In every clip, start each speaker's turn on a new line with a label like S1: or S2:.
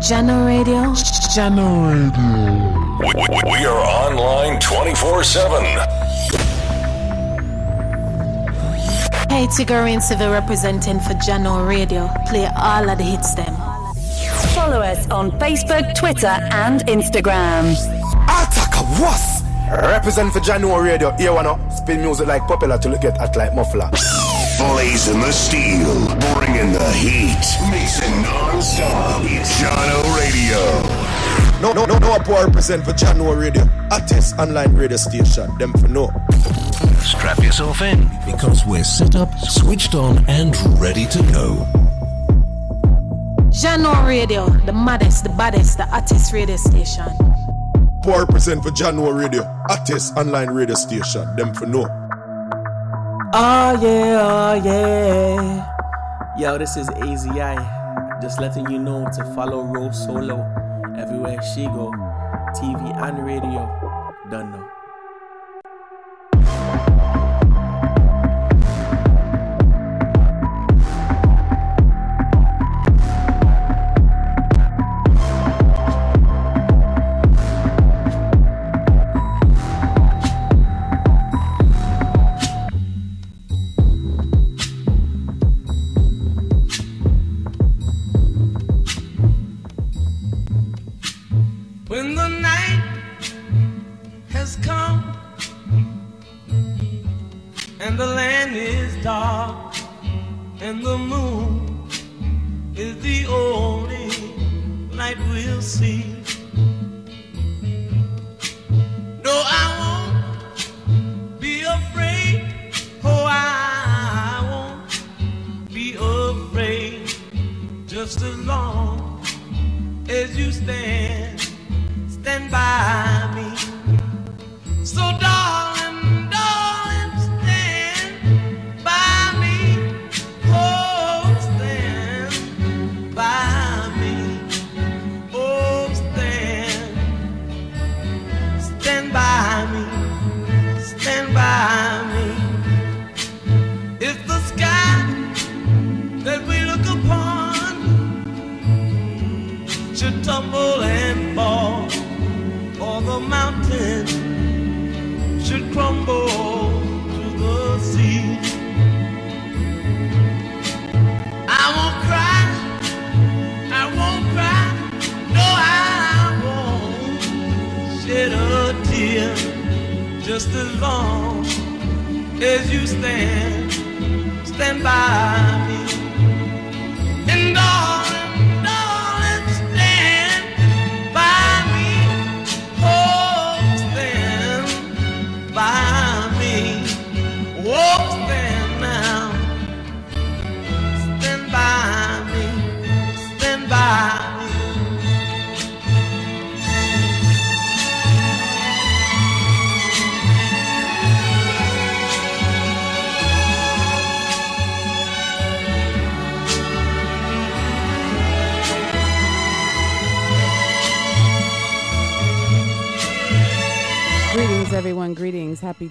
S1: Jahkno Radio.
S2: Jahkno Radio.
S3: We, we, we are online 24 7.
S1: Hey, Tigger Civil representing for General Radio. Play all of the hits them.
S4: Follow us on Facebook, Twitter, and Instagram.
S5: Attack was represent for Jahkno Radio. Here one spin music like popular to get at like muffler.
S3: Blazing the steel, bringing the heat, mixing non-stop. Jahkno Radio.
S5: No, no, no, no, I represent for Jahkno Radio. Artist online radio station. Them for no.
S3: Strap yourself in because we're set up, switched on, and ready to go.
S1: Jahkno Radio, the maddest, the baddest, the artist radio station.
S5: Poor represent for Jahkno Radio, artist online radio station. Them for no.
S6: Oh yeah, oh yeah. Yo, this is AZI. Just letting you know to follow RoSolo everywhere she go. TV and radio. Done know.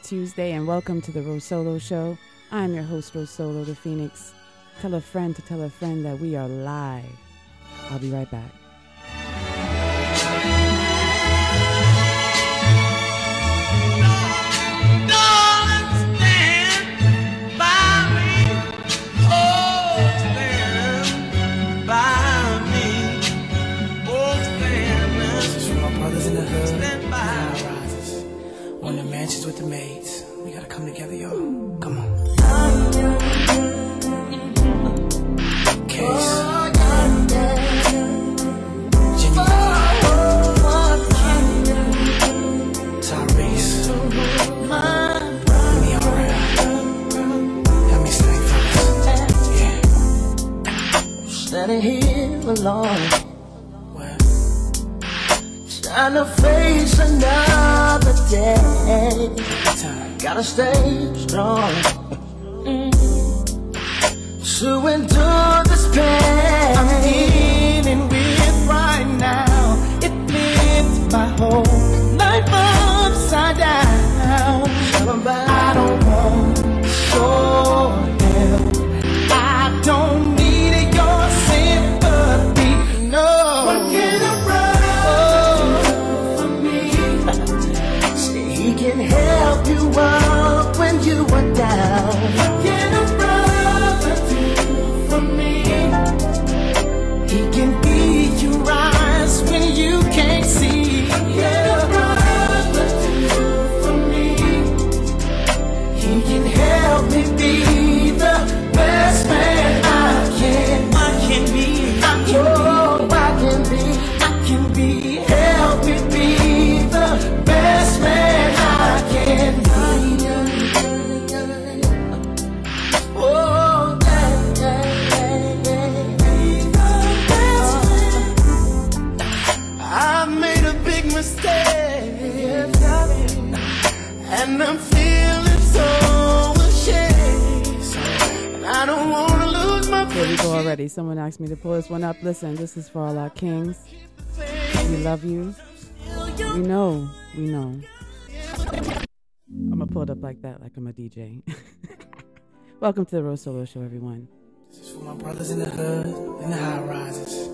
S7: Tuesday and welcome to the Rosolo Show. I'm your host, Rosolo the Phoenix. Tell a friend to tell a friend that we are live. I'll be right back.
S8: Together, y'all. Come on. Case. Jimmy. Tyrese. Let me alright. Help me sing first. Yeah.
S9: Standing here alone. Trying to face another day. Gotta stay strong. Mm. To endure this pain I'm dealing with right now. It flips my whole life upside down. I don't want your
S7: Someone asked me to pull this one up. Listen, this is for all our kings. We love you. We know. We know. I'm going to pull it up like that, like I'm a DJ. Welcome to the RoSolo Show, everyone.
S8: This is for my brothers in the hood, in the high rises,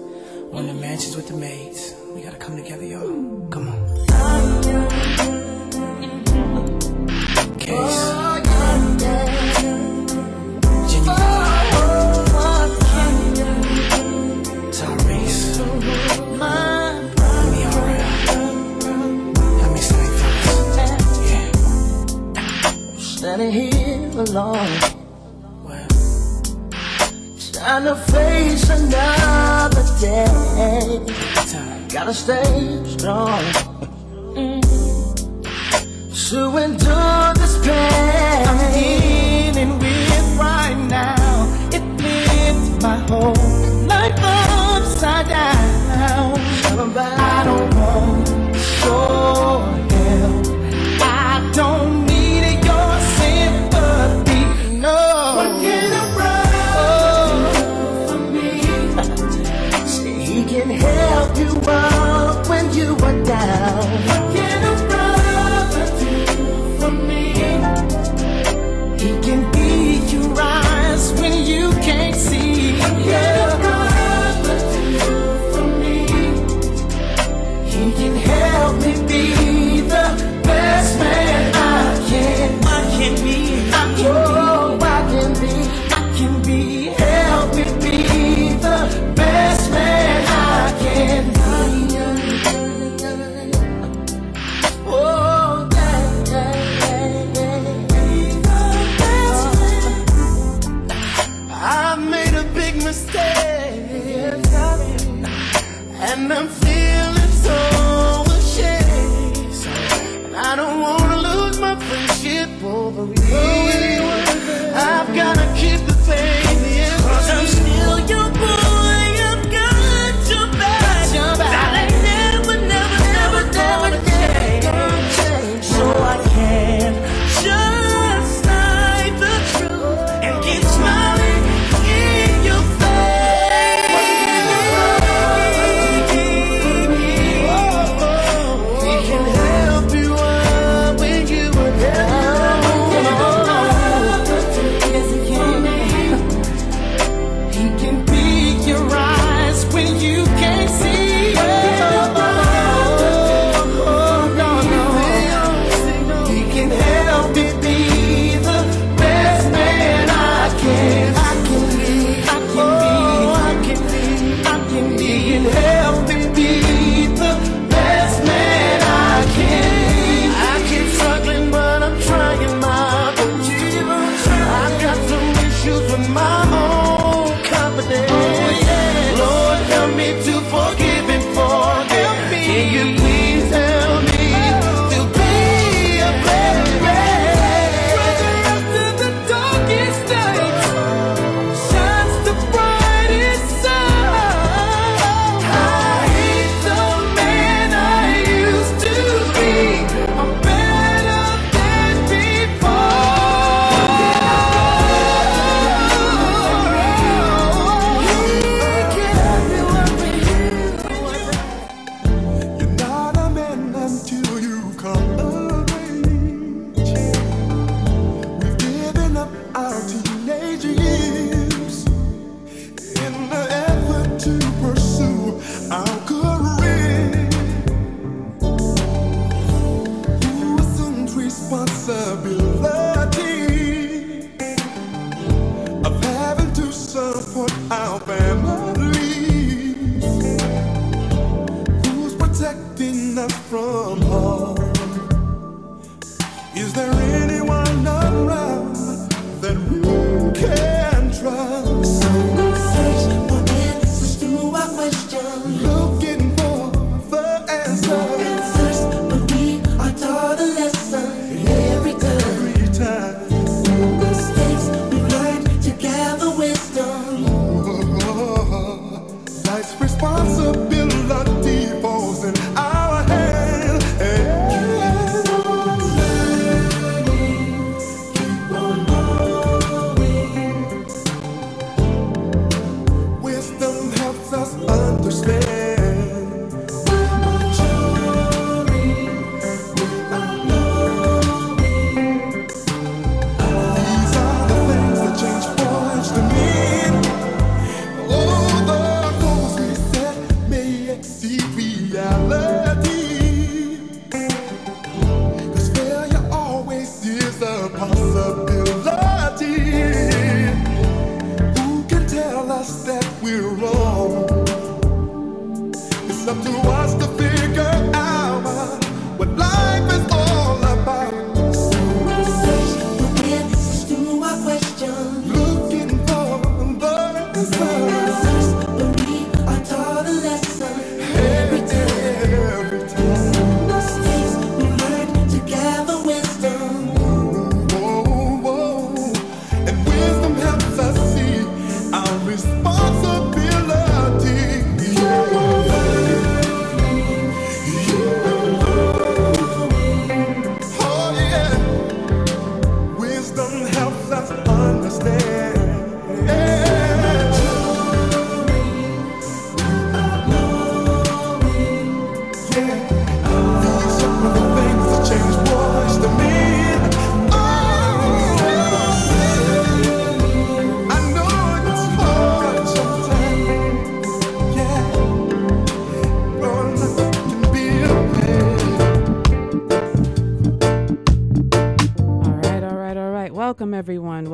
S8: on the mansions with the maids. We got to come together, y'all. Come on. Case. trying
S9: to heal alone. Well, trying to face another day. Gotta stay strong. Mm. To endure this pain I'm dealing with right now, it flipped my whole life upside down. I don't want your help.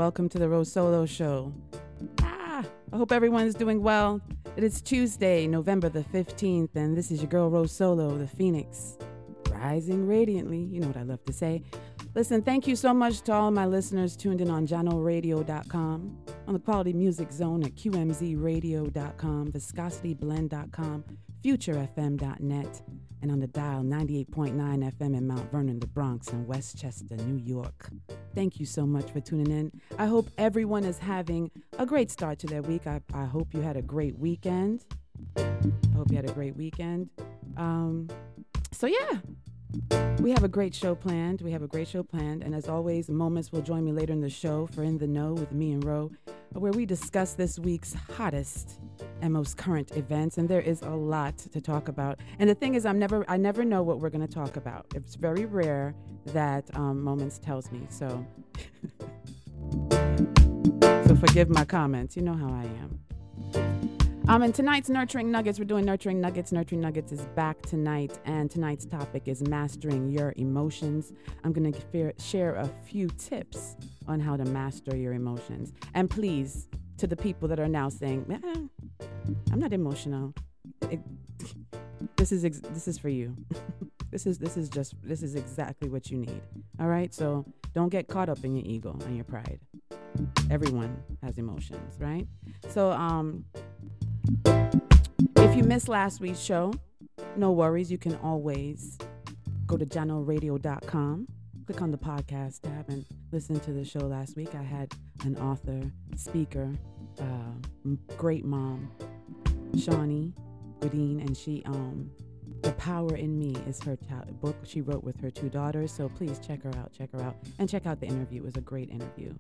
S7: Welcome to the RoSolo Show. Ah, I hope everyone's doing well. It is Tuesday, November the 15th, and this is your girl RoSolo, the Phoenix, rising radiantly. You know what I love to say. Listen, thank you so much to all my listeners tuned in on JahknoRadio.com, on the Quality Music Zone at QMZRadio.com, ViscosityBlend.com, FutureFM.net, and on the dial 98.9 FM in Mount Vernon, the Bronx, and Westchester, New York. Thank you so much for tuning in. I hope everyone is having a great start to their week. I, I hope you had a great weekend. I hope you had a great weekend. Um, so, yeah, we have a great show planned. We have a great show planned. And as always, Moments will join me later in the show for In the Know with me and Ro, where we discuss this week's hottest and most current events. And there is a lot to talk about. And the thing is, I'm never, I never know what we're going to talk about. It's very rare that um, Moments tells me. So, so forgive my comments. You know how I am. Um, and tonight's Nurturing Nuggets, we're doing Nurturing Nuggets. Nurturing Nuggets is back tonight, and tonight's topic is mastering your emotions. I'm going to share a few tips on how to master your emotions. And please, to the people that are now saying, eh, I'm not emotional, it, this is ex- this is for you. this is this is just this is exactly what you need. All right, so don't get caught up in your ego and your pride. Everyone has emotions, right? So um if you missed last week's show, no worries. You can always go to jahknoradio.com, click on the podcast tab, and listen to the show last week. I had an author, speaker, uh, great mom, Shawnee Goodine, and she, um, The Power in Me is her ta- book she wrote with her two daughters. So please check her out, check her out, and check out the interview. It was a great interview.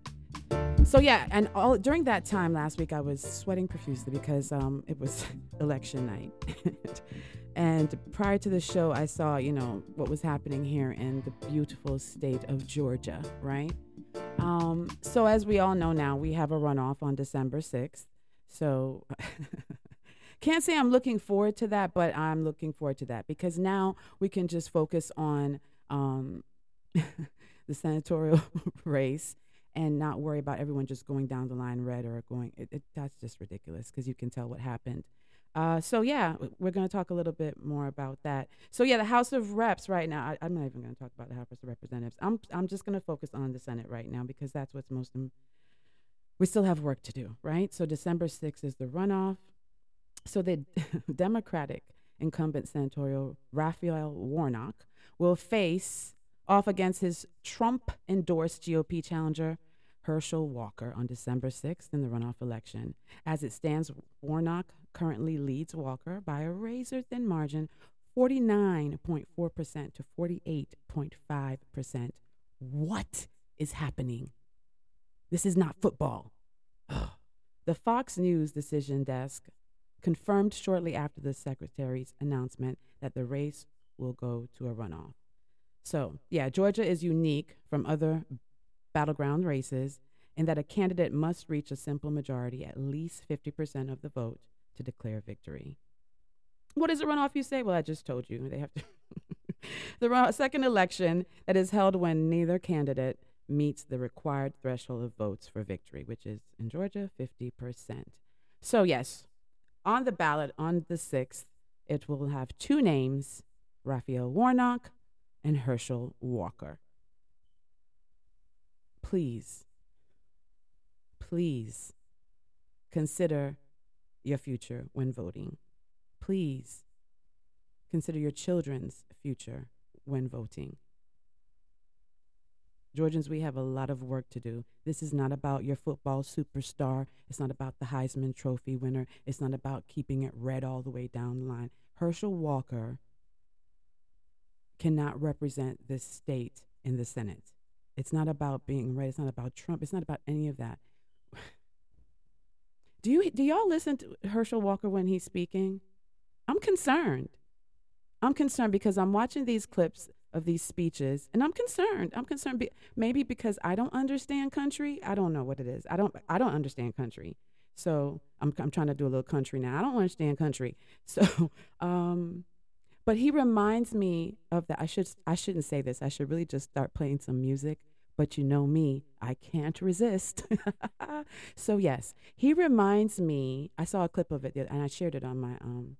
S7: So yeah, and all during that time last week, I was sweating profusely because um, it was election night. and prior to the show, I saw you know what was happening here in the beautiful state of Georgia, right? Um, so as we all know now, we have a runoff on December sixth. So can't say I'm looking forward to that, but I'm looking forward to that because now we can just focus on um, the senatorial race and not worry about everyone just going down the line red or going. It, it, that's just ridiculous because you can tell what happened. Uh, so yeah, we're going to talk a little bit more about that. So yeah, the House of Reps right now. I, I'm not even going to talk about the House of Representatives. I'm I'm just going to focus on the Senate right now because that's what's most. Im- we still have work to do, right? So December 6th is the runoff. So the Democratic incumbent senatorial Raphael Warnock will face off against his Trump endorsed GOP challenger Herschel Walker on December 6th in the runoff election. As it stands, Warnock currently leads Walker by a razor thin margin 49.4% to 48.5%. What is happening? This is not football. the Fox News decision desk confirmed shortly after the secretary's announcement that the race will go to a runoff. So, yeah, Georgia is unique from other battleground races and that a candidate must reach a simple majority, at least 50% of the vote, to declare victory. What is a runoff, you say? Well, I just told you. They have to. the run- second election that is held when neither candidate meets the required threshold of votes for victory, which is in Georgia 50%. So, yes, on the ballot on the 6th, it will have two names Raphael Warnock and Herschel Walker. Please, please consider your future when voting. Please consider your children's future when voting. Georgians, we have a lot of work to do. This is not about your football superstar. It's not about the Heisman Trophy winner. It's not about keeping it red all the way down the line. Herschel Walker cannot represent this state in the Senate. It's not about being right. It's not about Trump. It's not about any of that. Do you do y'all listen to Herschel Walker when he's speaking? I'm concerned. I'm concerned because I'm watching these clips of these speeches and I'm concerned. I'm concerned be, maybe because I don't understand country. I don't know what it is. I don't I don't understand country. So I'm I'm trying to do a little country now. I don't understand country. So um but he reminds me of that. I should I shouldn't say this. I should really just start playing some music. But you know me, I can't resist. so yes, he reminds me. I saw a clip of it and I shared it on my um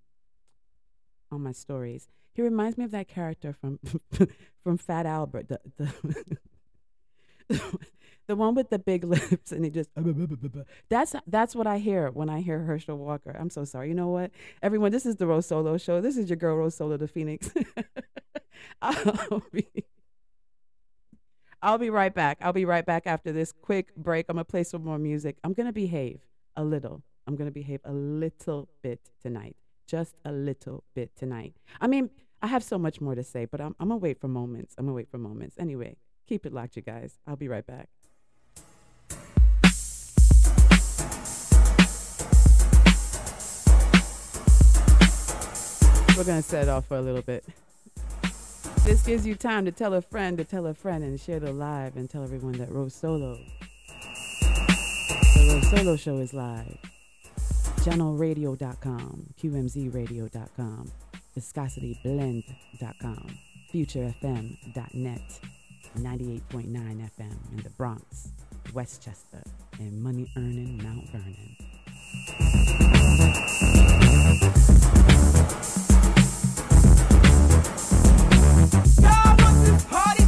S7: on my stories. He reminds me of that character from from Fat Albert, the the the one with the big lips, and he just that's that's what I hear when I hear Herschel Walker. I'm so sorry. You know what, everyone? This is the RoSolo show. This is your girl RoSolo, the Phoenix. I'll be. Right back. I'll be right back after this quick break. I'm gonna play some more music. I'm gonna behave a little. I'm gonna behave a little bit tonight just a little bit tonight. I mean, I have so much more to say, but I'm, I'm going to wait for moments. I'm going to wait for moments. Anyway, keep it locked, you guys. I'll be right back. We're going to set it off for a little bit. This gives you time to tell a friend to tell a friend and share the live and tell everyone that RoSolo, the RoSolo show is live channelradio.com, qmzradio.com, viscosityblend.com, futurefm.net, 98.9 FM in the Bronx, Westchester, and money earning Mount Vernon.
S2: Set it off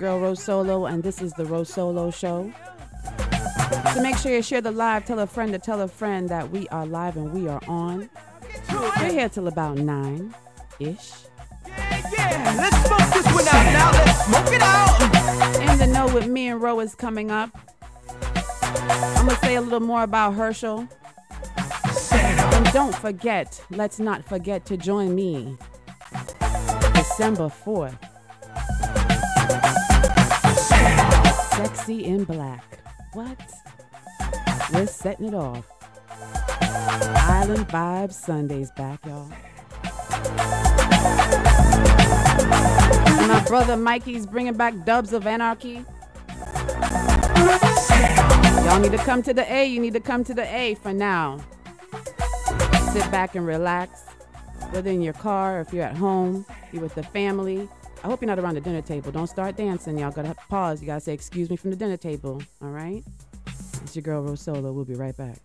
S7: girl RoSolo, and this is the RoSolo Show. So make sure you share the live. Tell a friend to tell a friend that we are live and we are on. We're here till about nine ish.
S9: Yeah, yeah. let's smoke this one out now. Let's smoke it out.
S7: In the know with me and Ro is coming up. I'm gonna say a little more about Herschel. And don't forget, let's not forget to join me December 4th. Sexy in black. What? We're setting it off. Island Vibes Sundays back, y'all. My brother Mikey's bringing back Dubs of Anarchy. Y'all need to come to the A. You need to come to the A for now. Sit back and relax, whether in your car or if you're at home, you're with the family. I hope you're not around the dinner table. Don't start dancing. Y'all gotta pause. You gotta say, Excuse me from the dinner table. All right? It's your girl Rosolo. We'll be right back.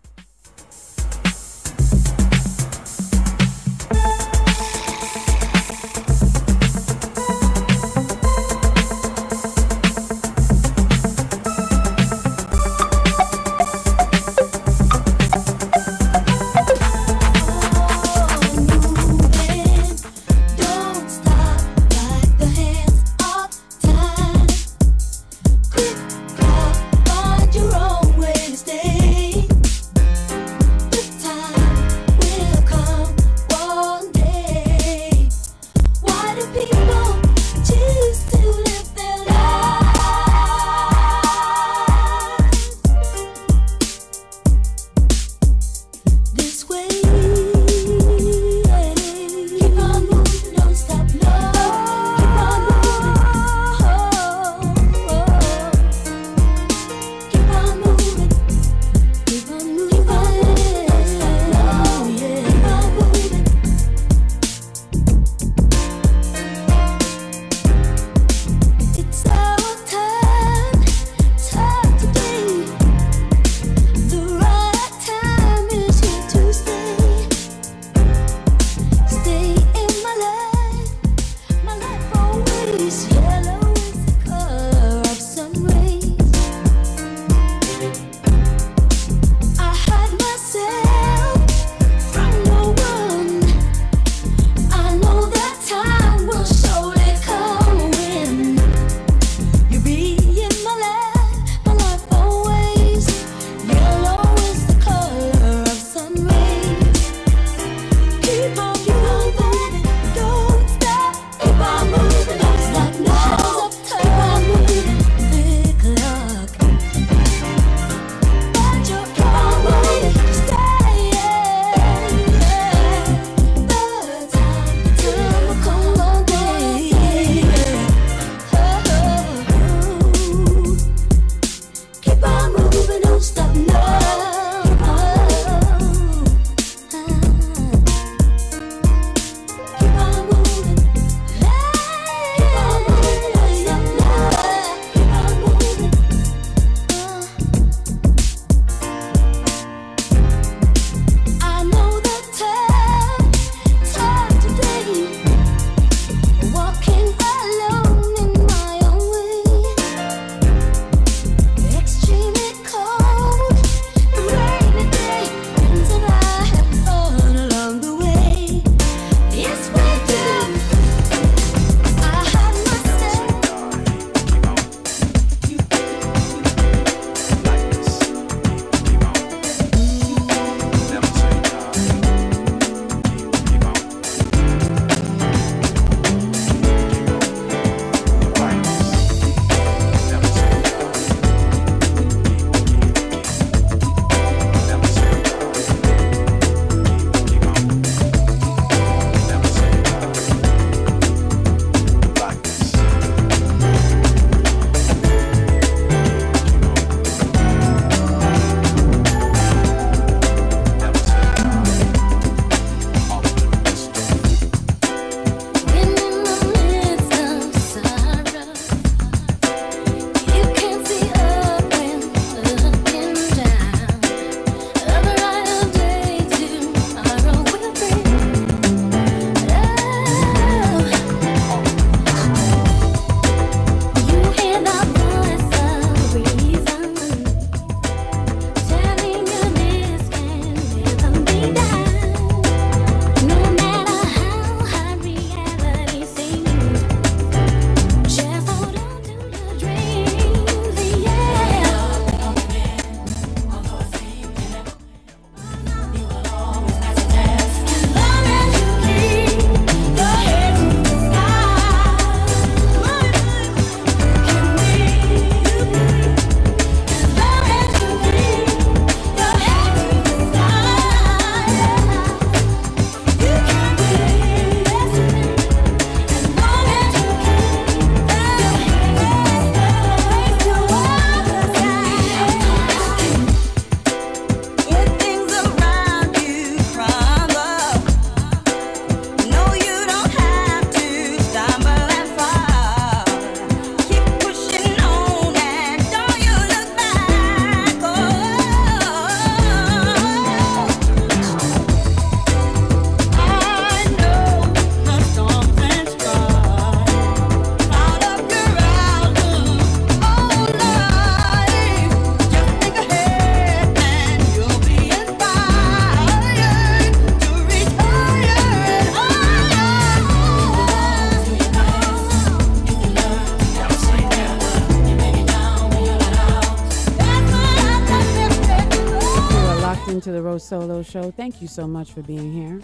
S7: Show. Thank you so much for being here.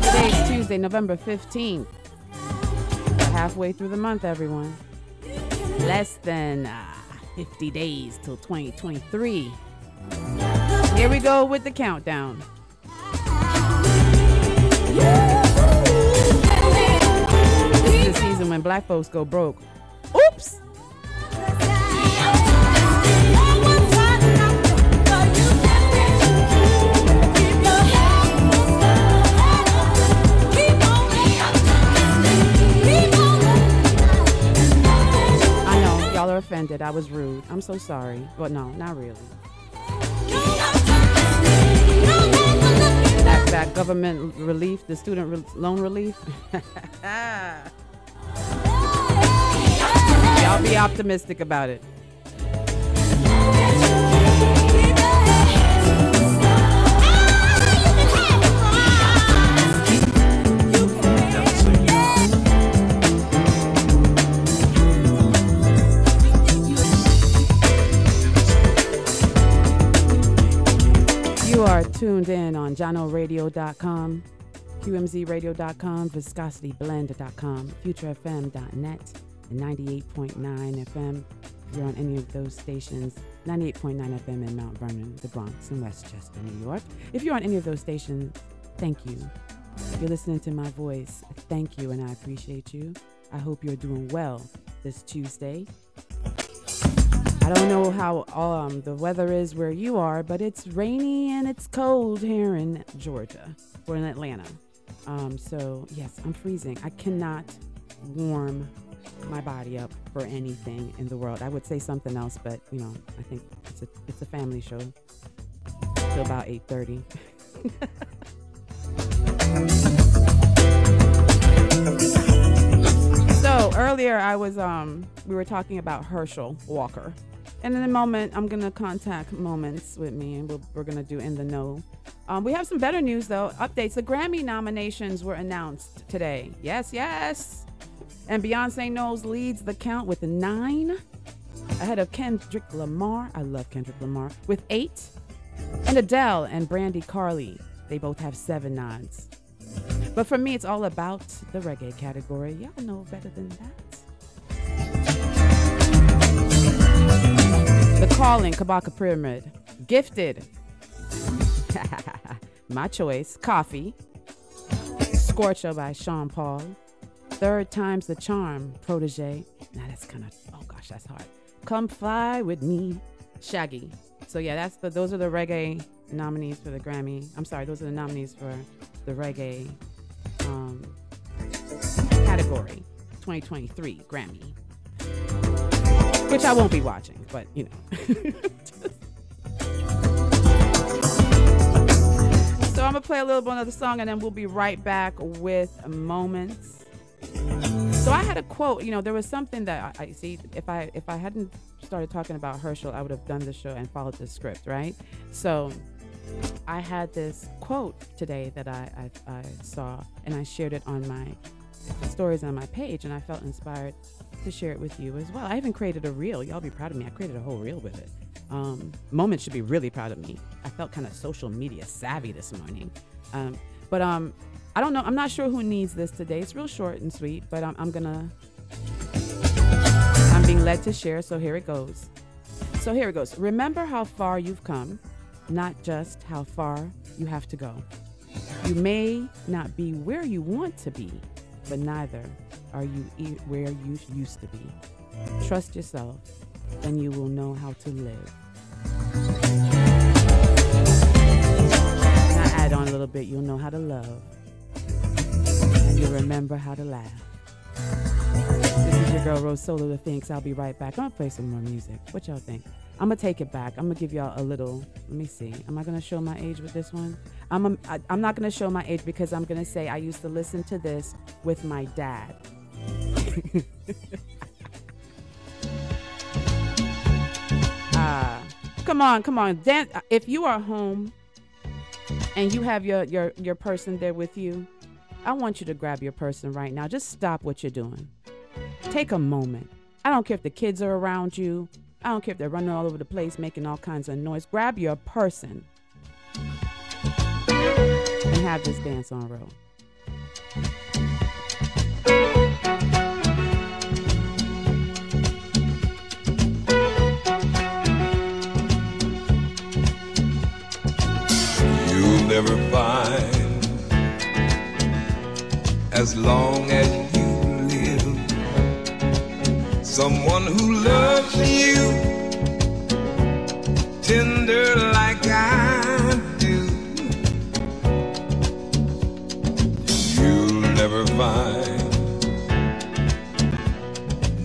S7: Today is Tuesday, November 15th. We're halfway through the month, everyone. Less than uh, 50 days till 2023. Here we go with the countdown. This is the season when black folks go broke. I was rude. I'm so sorry. But no, not really. That, that government relief, the student re- loan relief. Y'all be optimistic about it. Tuned in on JahknoRadio.com, QMZRadio.com, ViscosityBlend.com, FutureFM.net, and 98.9 FM. If you're on any of those stations, 98.9 FM in Mount Vernon, the Bronx, and Westchester, New York. If you're on any of those stations, thank you. If you're listening to my voice, thank you, and I appreciate you. I hope you're doing well this Tuesday. I don't know how um, the weather is where you are, but it's rainy and it's cold here in Georgia or in Atlanta. Um, so, yes, I'm freezing. I cannot warm my body up for anything in the world. I would say something else, but you know, I think it's a it's a family show till about 8:30. so earlier I was um we were talking about Herschel Walker. And in a moment, I'm going to contact Moments with Mi and we'll, we're going to do In the Know. Um, we have some better news, though. Updates. The Grammy nominations were announced today. Yes, yes. And Beyonce Knowles leads the count with nine, ahead of Kendrick Lamar. I love Kendrick Lamar with eight. And Adele and Brandi Carlile, they both have seven nods. But for me, it's all about the reggae category. Y'all know better than that. Kalling, Kabaka Pyramid. Gifted. My choice. Koffee. Scorcha by Sean Paul. Third Time's the Charm, Protoje. Now that's kind of, oh gosh, that's hard. Come Fly With Me, Shaggy. So yeah, that's the, those are the reggae nominees for the Grammy. I'm sorry, those are the nominees for the reggae um, category 2023 Grammy which I won't be watching, but you know. so I'm gonna play a little bit of the song, and then we'll be right back with moments. So I had a quote. You know, there was something that I, I see. If I if I hadn't started talking about Herschel, I would have done the show and followed the script, right? So I had this quote today that I, I, I saw, and I shared it on my stories on my page, and I felt inspired to share it with you as well. I even created a reel. Y'all be proud of me. I created a whole reel with it. Um, Moment should be really proud of me. I felt kind of social media savvy this morning. Um, but um, I don't know. I'm not sure who needs this today. It's real short and sweet, but I'm, I'm gonna. I'm being led to share, so here it goes. So here it goes. Remember how far you've come, not just how far you have to go. You may not be where you want to be, but neither are you e- where you used to be. Trust yourself, and you will know how to live. I add on a little bit, you'll know how to love, and you'll remember how to laugh. This is your girl RoSolo the Phoenix. I'll be right back. I'm gonna play some more music. What y'all think? I'm gonna take it back. I'm gonna give y'all a little. Let me see. Am I gonna show my age with this one? I'm a, I, I'm not gonna show my age because I'm gonna say I used to listen to this with my dad. uh, come on, come on. Dan- uh, if you are home and you have your, your, your person there with you, I want you to grab your person right now. Just stop what you're doing. Take a moment. I don't care if the kids are around you. I don't care if they're running all over the place making all kinds of noise. Grab your person and have this dance on roll.
S10: ever find. As long as you live, someone who loves you tender like I do, you'll never find.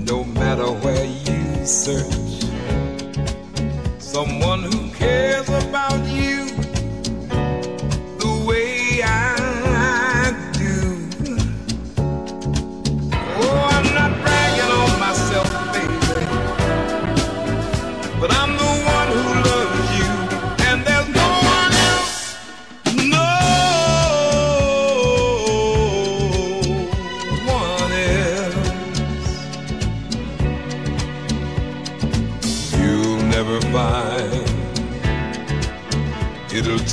S10: No matter where you search, someone who cares about you.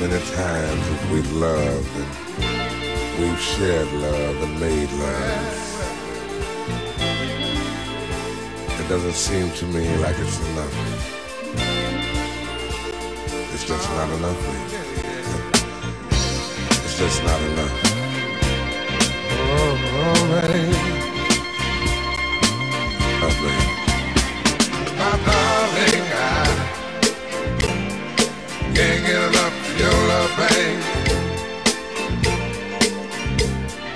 S11: many times if we loved and we've shared love and made love. It doesn't seem to me like it's enough. It's just not enough. It's just not enough. Oh, all right. Lovely. Bye-bye.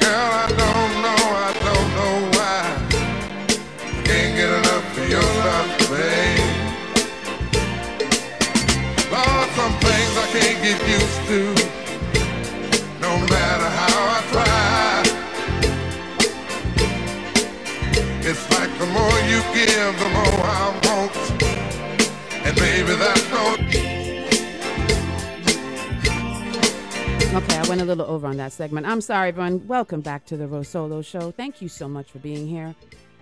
S11: Girl, I don't know, I don't know why. I can't get enough of your love, babe. Lord, some things I can't give you.
S7: Okay, I went a little over on that segment. I'm sorry, everyone. Welcome back to the RoSolo Show. Thank you so much for being here.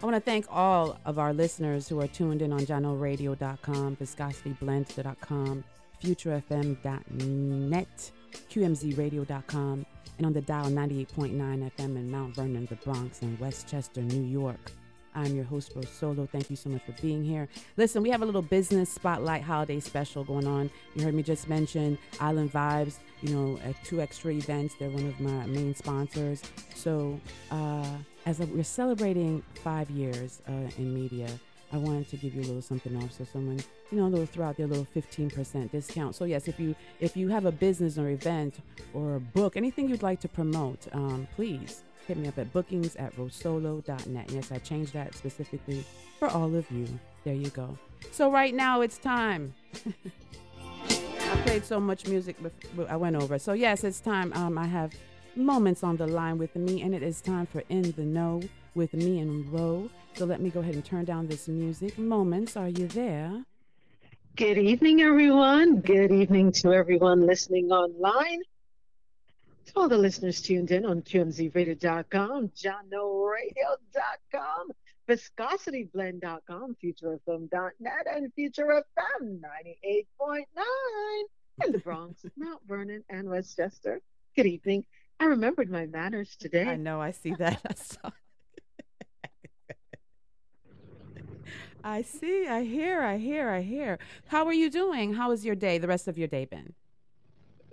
S7: I want to thank all of our listeners who are tuned in on JahknoRadio.com, ViscosityBlend.com, FutureFM.net, QMZRadio.com, and on the dial 98.9 FM in Mount Vernon, the Bronx, and Westchester, New York. I'm your host, RoSolo. Thank you so much for being here. Listen, we have a little business spotlight holiday special going on. You heard me just mention Island Vibes, you know, at two extra events. They're one of my main sponsors. So, uh, as we're celebrating five years uh, in media, I wanted to give you a little something off, so someone, you know, a little throughout their little 15% discount. So yes, if you if you have a business or event or a book, anything you'd like to promote, um, please hit me up at bookings at rosolo.net. Yes, I changed that specifically for all of you. There you go. So right now it's time. I played so much music, bef- I went over. So yes, it's time. Um, I have moments on the line with me, and it is time for In the Know with me and Ro. So let me go ahead and turn down this music. Moments, are you there?
S12: Good evening, everyone. Good evening to everyone listening online. To all the listeners tuned in on QMZRadio.com, JahknoRadio.com, ViscosityBlend.com, FutureFM.net, and FutureFM 98.9 in the Bronx, Mount Vernon, and Westchester. Good evening. I remembered my manners today.
S7: I know, I see that. I saw. I see, I hear, I hear, I hear. How are you doing? How has your day, the rest of your day been?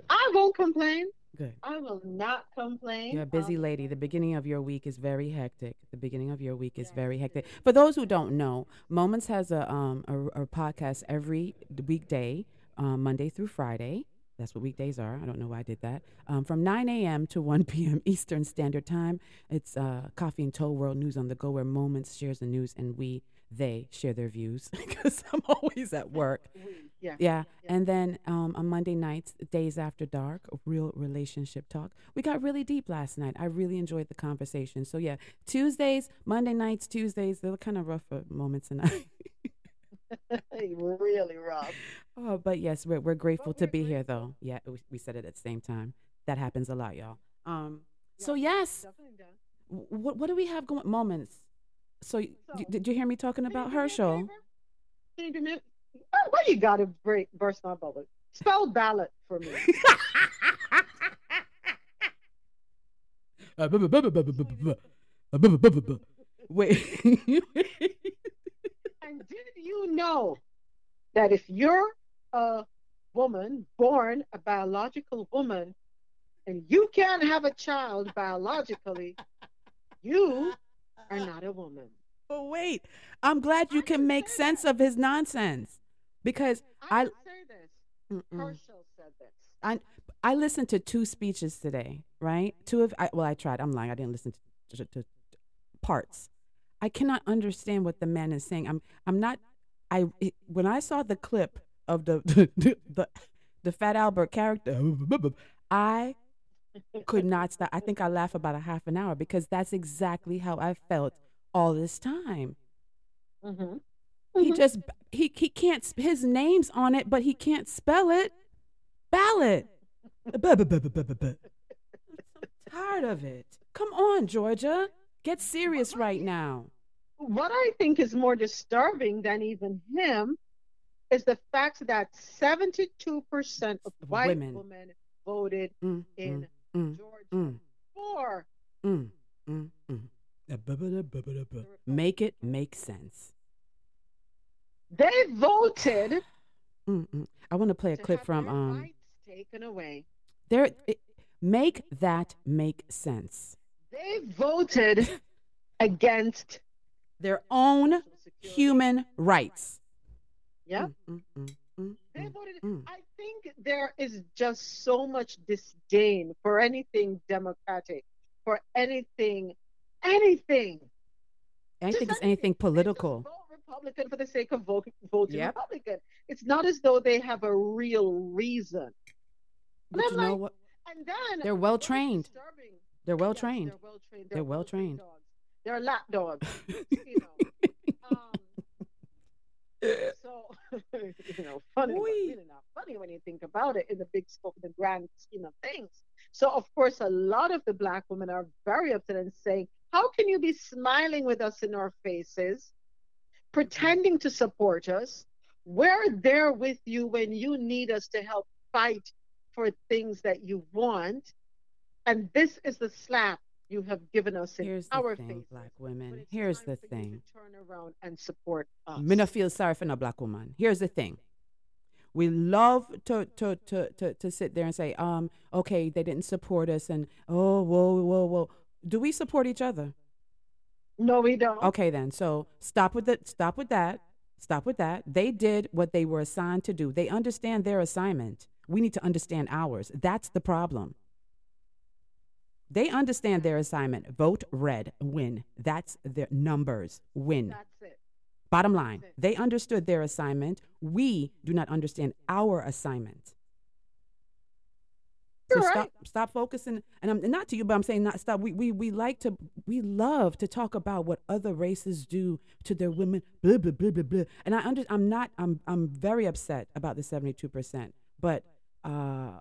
S12: I won't complain.
S7: Good.
S12: I will not complain.
S7: You're a busy lady. The beginning of your week is very hectic. The beginning of your week is very hectic. For those who don't know, Moments has a um a, a podcast every weekday, um, Monday through Friday. That's what weekdays are. I don't know why I did that. Um, from 9 a.m. to 1 p.m. Eastern Standard Time. It's uh, Coffee and Toll World News on the Go, where Moments shares the news and we, they share their views because I'm always at work.
S12: Yeah.
S7: Yeah. And then um, on Monday nights, days after dark, real relationship talk. We got really deep last night. I really enjoyed the conversation. So yeah, Tuesdays, Monday nights, Tuesdays, they're kind of rough moments and I.
S12: really rough.
S7: Oh, but yes, we're we're grateful to be here though. Yeah, we, we said it at the same time. That happens a lot, y'all. Um. So yes, what what do we have going? Moments. So, y- d- did you hear me talking about Herschel?
S12: Can you? Oh, why you got to break burst my bubble? Spell ballot for me.
S7: Wait.
S12: and did you know that if you're a woman born a biological woman and you can't have a child biologically, you are not a woman.
S7: But wait, I'm glad you can make sense of his nonsense because I.
S12: say this. Herschel said this.
S7: I I listened to two speeches today, right? Two of I, well, I tried. I'm lying. I didn't listen to, to, to parts. I cannot understand what the man is saying. I'm I'm not. I when I saw the clip of the the the, the Fat Albert character, I could not stop. I think I laughed about a half an hour because that's exactly how I felt all this time.
S12: Mm-hmm.
S7: He just he he can't his name's on it, but he can't spell it. Ballot. Tired of it. Come on, Georgia. Get serious right now.
S12: What I think is more disturbing than even him is the fact that 72% of white
S7: women.
S12: women, voted
S7: Mm,
S12: in
S7: mm,
S12: Georgia
S7: mm,
S12: for
S7: mm, mm, mm. Make it make sense.
S12: they voted
S7: Mm-mm. I want to play a
S12: to
S7: clip from um.
S12: rights taken away.
S7: There, it, make that make sense.
S12: They voted against
S7: Their own human rights.
S12: yeah.
S7: Mm, mm, mm,
S12: They
S7: mm,
S12: voted.
S7: mm.
S12: I think there is just so much disdain for anything democratic, for anything, anything.
S7: I think it's
S12: Just
S7: anything political.
S12: Vote Republican for the sake of voting, voting
S7: Yep.
S12: Republican. It's not as though they have a real reason.
S7: But
S12: I'm
S7: you know
S12: like,
S7: what?
S12: And then
S7: They're well trained. They're well
S12: Yes,
S7: trained.
S12: They're well trained.
S7: They're well trained.
S12: dogs. They're lap dogs. you know. Um, so you know, funny, really not funny when you think about it in the big scope, the grand scheme of things. So of course, a lot of the black women are very upset and saying, How can you be smiling with us in our faces, pretending to support us? We're there with you when you need us to help fight for things that you want. And this is the slap you have given us in
S7: Here's
S12: our
S7: thing,
S12: faces.
S7: black women. Here's the thing.
S12: Turn around and support us.
S7: Me not feel sorry for no black woman. Here's the thing. We love to, to, to, to, to sit there and say, um, okay, they didn't support us and oh whoa, whoa, whoa. Do we support each other?
S12: No, we don't.
S7: Okay then. So stop with the stop with that. Stop with that. They did what they were assigned to do. They understand their assignment. We need to understand ours. That's the problem. They understand their assignment. Vote red, win. That's their numbers. Win.
S12: That's it.
S7: Bottom line, they understood their assignment. We do not understand our assignment. So
S12: You're
S7: stop,
S12: right.
S7: stop focusing, and I'm not to you, but I'm saying not stop. We, we, we like to, we love to talk about what other races do to their women, blah blah blah blah blah. And I under, I'm not, I'm, I'm very upset about the 72 percent. But uh,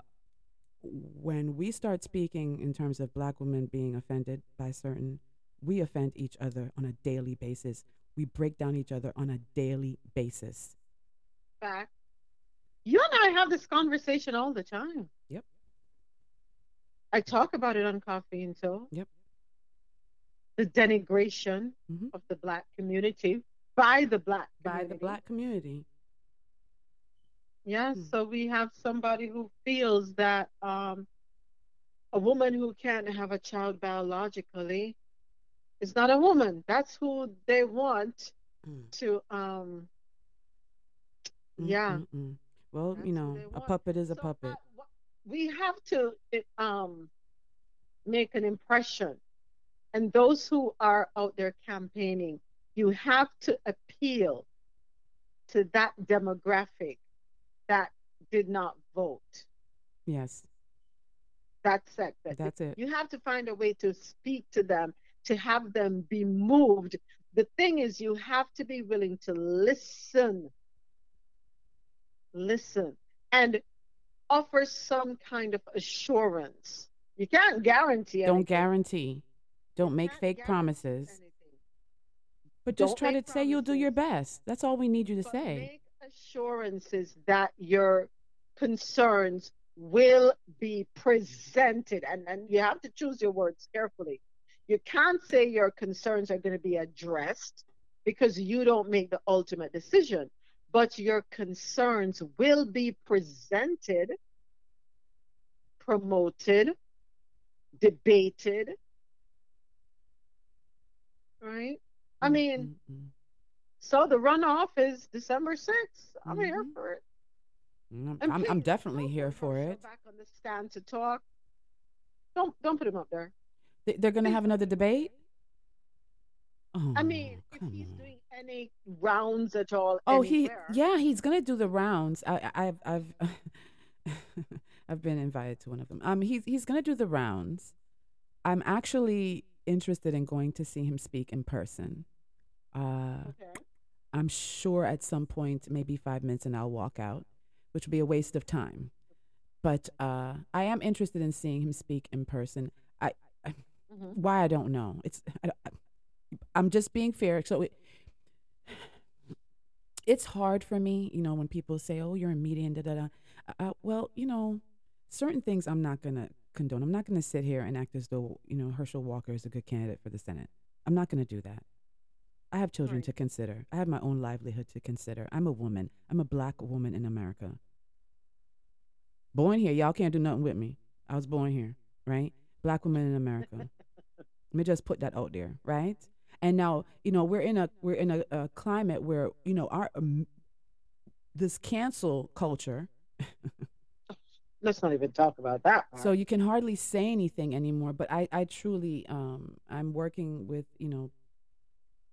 S7: when we start speaking in terms of black women being offended by certain, we offend each other on a daily basis. We break down each other on a daily basis.
S12: Fact. You and I have this conversation all the time.
S7: Yep.
S12: I talk about it on Coffee and Soul.
S7: Yep.
S12: The denigration
S7: Mhm.
S12: of the black community by the black
S7: By the black community.
S12: Yeah,
S7: Hmm.
S12: so we have somebody who feels that um, a woman who can't have a child biologically is not a woman. That's who they want
S7: Mm.
S12: to. Um,
S7: Mm,
S12: yeah,
S7: mm, mm. Well,
S12: That's
S7: you know, a puppet is a
S12: So,
S7: puppet.
S12: wha- we have to um, make an impression, and those who are out there campaigning, you have to appeal to that demographic that did not vote.
S7: yes.
S12: that sector.
S7: That's it.
S12: You have to find a way to speak to them, to have them be moved. The thing is, you have to be willing to listen, listen, and offer some kind of assurance. You can't guarantee
S7: Don't guarantee. Don't make fake promises.
S12: anything.
S7: But just
S12: Don't
S7: try to
S12: make
S7: say you'll do your best. That's all we need you to
S12: But
S7: say.
S12: Assurances that your concerns will be presented, and, and you have to choose your words carefully. You can't say your concerns are going to be addressed because you don't make the ultimate decision, but your concerns will be presented, promoted, debated, right? I mm-hmm, mean,
S7: Mm-mm.
S12: So the runoff is December 6th. I'm here
S7: Mhm.
S12: for it.
S7: Mm,
S12: And
S7: I'm, I'm definitely here for it.
S12: Back on the stand to talk. Don't don't put him up there.
S7: They- They're going to have another debate? Oh,
S12: I mean, if he's
S7: on.
S12: doing any rounds at all.
S7: Oh, he yeah, he's gonna do the rounds. I, I I've I've I've been invited to one of them. Um, he's he's gonna do the rounds. I'm actually interested in going to see him speak in person. Uh,
S12: Okay.
S7: I'm sure at some point, maybe five minutes, and I'll walk out, which would be a waste of time. But uh, I am interested in seeing him speak in person. I, I
S12: Mhm.
S7: why I don't know. It's I, I'm just being fair. So it, it's hard for me, you know, when people say, "Oh, you're in media," and da da da. Uh, well, you know, certain things I'm not gonna condone. I'm not gonna sit here and act as though you know Herschel Walker is a good candidate for the Senate. I'm not gonna do that. I have children
S12: Right.
S7: to consider. I have my own livelihood to consider. I'm a woman. I'm a black woman in America. Born here, y'all can't do nothing with me. I was born here, right? Black woman in America. Let me just put that out there, right? And now, you know, we're in a we're in a, a climate where you know our um, this cancel culture.
S12: Let's not even talk about that. part.
S7: So you can hardly say anything anymore. But I, I truly, um, I'm working with you know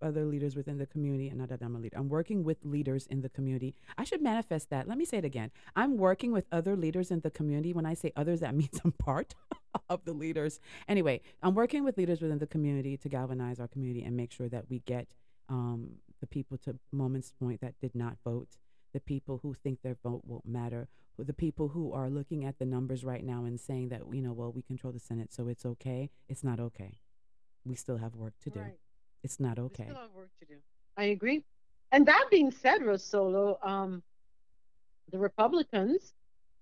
S7: other leaders within the community, and not that I'm a leader. I'm working with leaders in the community. I should manifest that. Let me say it again. I'm working with other leaders in the community. When I say others, that means I'm part of the leaders. Anyway, I'm working with leaders within the community to galvanize our community and make sure that we get um, the people to Moment's point that did not vote, the people who think their vote won't matter, the people who are looking at the numbers right now and saying that you know, well, we control the Senate, so it's okay. It's not okay. we still have work to do.
S12: Right.
S7: It's not
S12: We
S7: okay.
S12: still have work to do. I agree. And that being said, RoSolo, um, the Republicans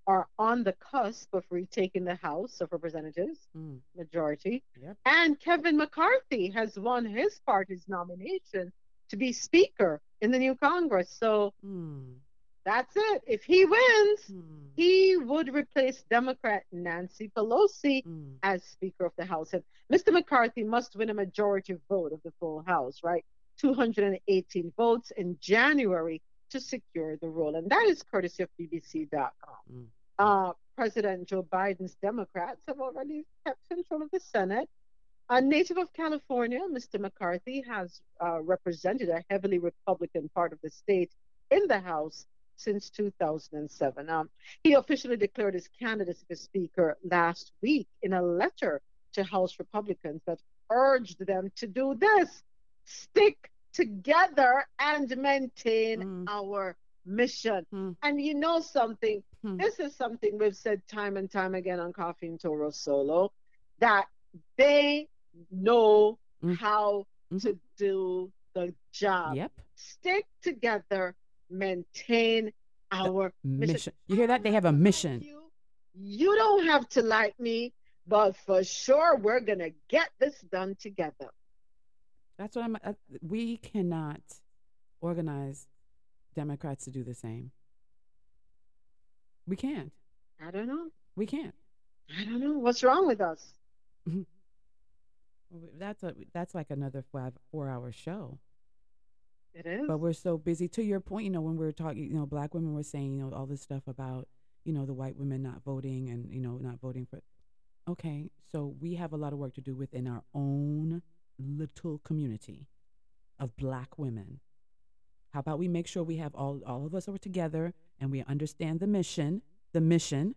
S12: are on the cusp of retaking the House of Representatives
S7: Mm.
S12: majority.
S7: Yep.
S12: And Kevin McCarthy has won his party's nomination to be Speaker in the new Congress. So
S7: Mm.
S12: That's it. If he wins,
S7: Mm.
S12: he would replace Democrat Nancy Pelosi
S7: Mm.
S12: as Speaker of the House. And Mr. McCarthy must win a majority vote of the full House, right? 218 votes in January to secure the role. And that is courtesy of BBC.com.
S7: Mm.
S12: Uh, President Joe Biden's Democrats have already kept control of the Senate. A native of California, Mr. McCarthy has uh, represented a heavily Republican part of the state in the House since 2007. Um, he officially declared his candidacy for Speaker last week in a letter to House Republicans that urged them to do this stick together and maintain
S7: Mm.
S12: our mission.
S7: Mm.
S12: And you know something?
S7: Mm.
S12: This is something we've said time and time again on Coffee and Toro Solo that they know
S7: Mm.
S12: how
S7: Mhm.
S12: to do the job.
S7: Yep.
S12: Stick together, maintain our mission.
S7: Mission. You hear that? They have a mission.
S12: You, you don't have to like me, but for sure we're gonna get this done together.
S7: That's what I'm. Uh, we cannot organize Democrats to do the same. We can't.
S12: I don't know.
S7: We can't.
S12: I don't know. What's wrong with us?
S7: That's a that's like another five four hour show.
S12: It is.
S7: But we're so busy. To your point, you know, when we were talking, you know, black women were saying, you know, all this stuff about, you know, the white women not voting and you know not voting for. Okay, so we have a lot of work to do within our own little community of black women. How about we make sure we have all all of us are together and we understand the mission, the mission,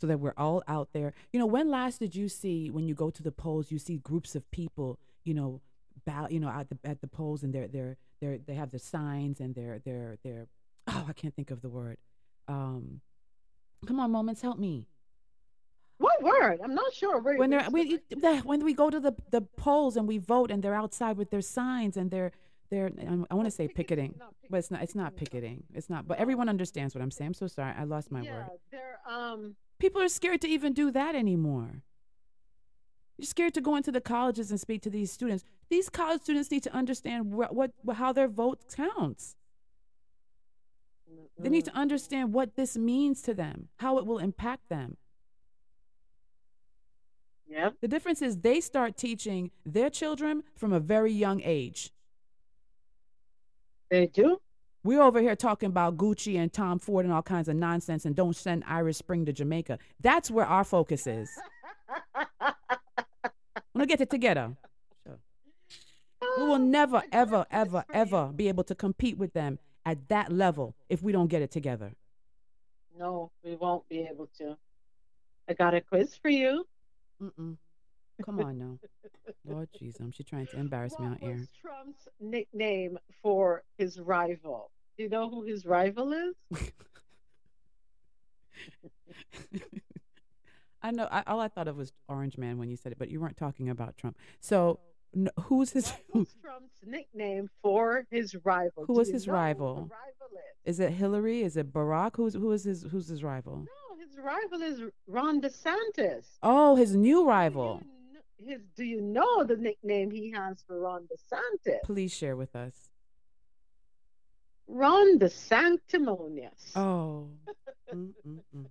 S7: so that we're all out there. You know, when last did you see when you go to the polls, you see groups of people, you know, bow, you know, at the at the polls, and they're they're they're they have the signs and they're they're they're oh, I can't think of the word. Um, come on, moments, help me.
S12: What word? I'm not sure. Where,
S7: When they're we, the- when we go to the the polls and we vote and they're outside with their signs and they're they're I, want to say picketing, but it's not it's not picketing. It's not. But everyone understands what I'm saying. I'm so sorry. I lost my
S12: yeah,
S7: word.
S12: they're um
S7: People are scared to even do that anymore. You're scared to go into the colleges and speak to these students. These college students need to understand what, what how their vote counts. They need to understand what this means to them, how it will impact them.
S12: Yep.
S7: The difference is they start teaching their children from a very young age.
S12: They do.
S7: We're over here talking about Gucci and Tom Ford and all kinds of nonsense and don't send Irish Spring to Jamaica. That's where our focus is. Wanna get it together. We will never, ever, ever, ever be able to compete with them at that level if we don't get it together.
S12: No, we won't be able to. I got a quiz for you.
S7: Mm-mm. Come on now. Lord Jesus, she's trying to embarrass me on
S12: What
S7: air.
S12: was Trump's nickname for his rival? Do you know who his rival is?
S7: I know. I, all I thought of was Orange Man when you said it, but you weren't talking about Trump. So, n who's his?
S12: Trump's nickname for his rival.
S7: who was his
S12: who
S7: rival?
S12: rival is?
S7: Is it Hillary? Is it Barack? Who's who is his? Who's his rival?
S12: No, his rival is Ron DeSantis.
S7: Oh, his new rival.
S12: His, do you know the nickname he has for Ron DeSantis?
S7: Please share with us.
S12: Ron the Sanctimonious.
S7: Oh. Mm, mm, mm.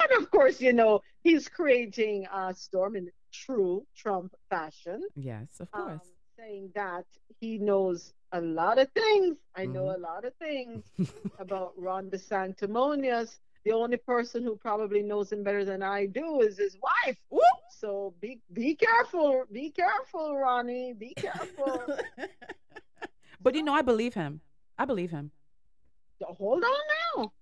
S12: And of course, you know, he's creating a storm in true Trump fashion,
S7: Yes, of
S12: um,
S7: course.
S12: saying that he knows a lot of things. I know
S7: Mhm.
S12: a lot of things about Ron the Sanctimonious. The only person who probably knows him better than I do is his wife. So be be careful, be careful, Ronnie. Be careful.
S7: But you know, I believe him. I believe him.
S12: Hold on now.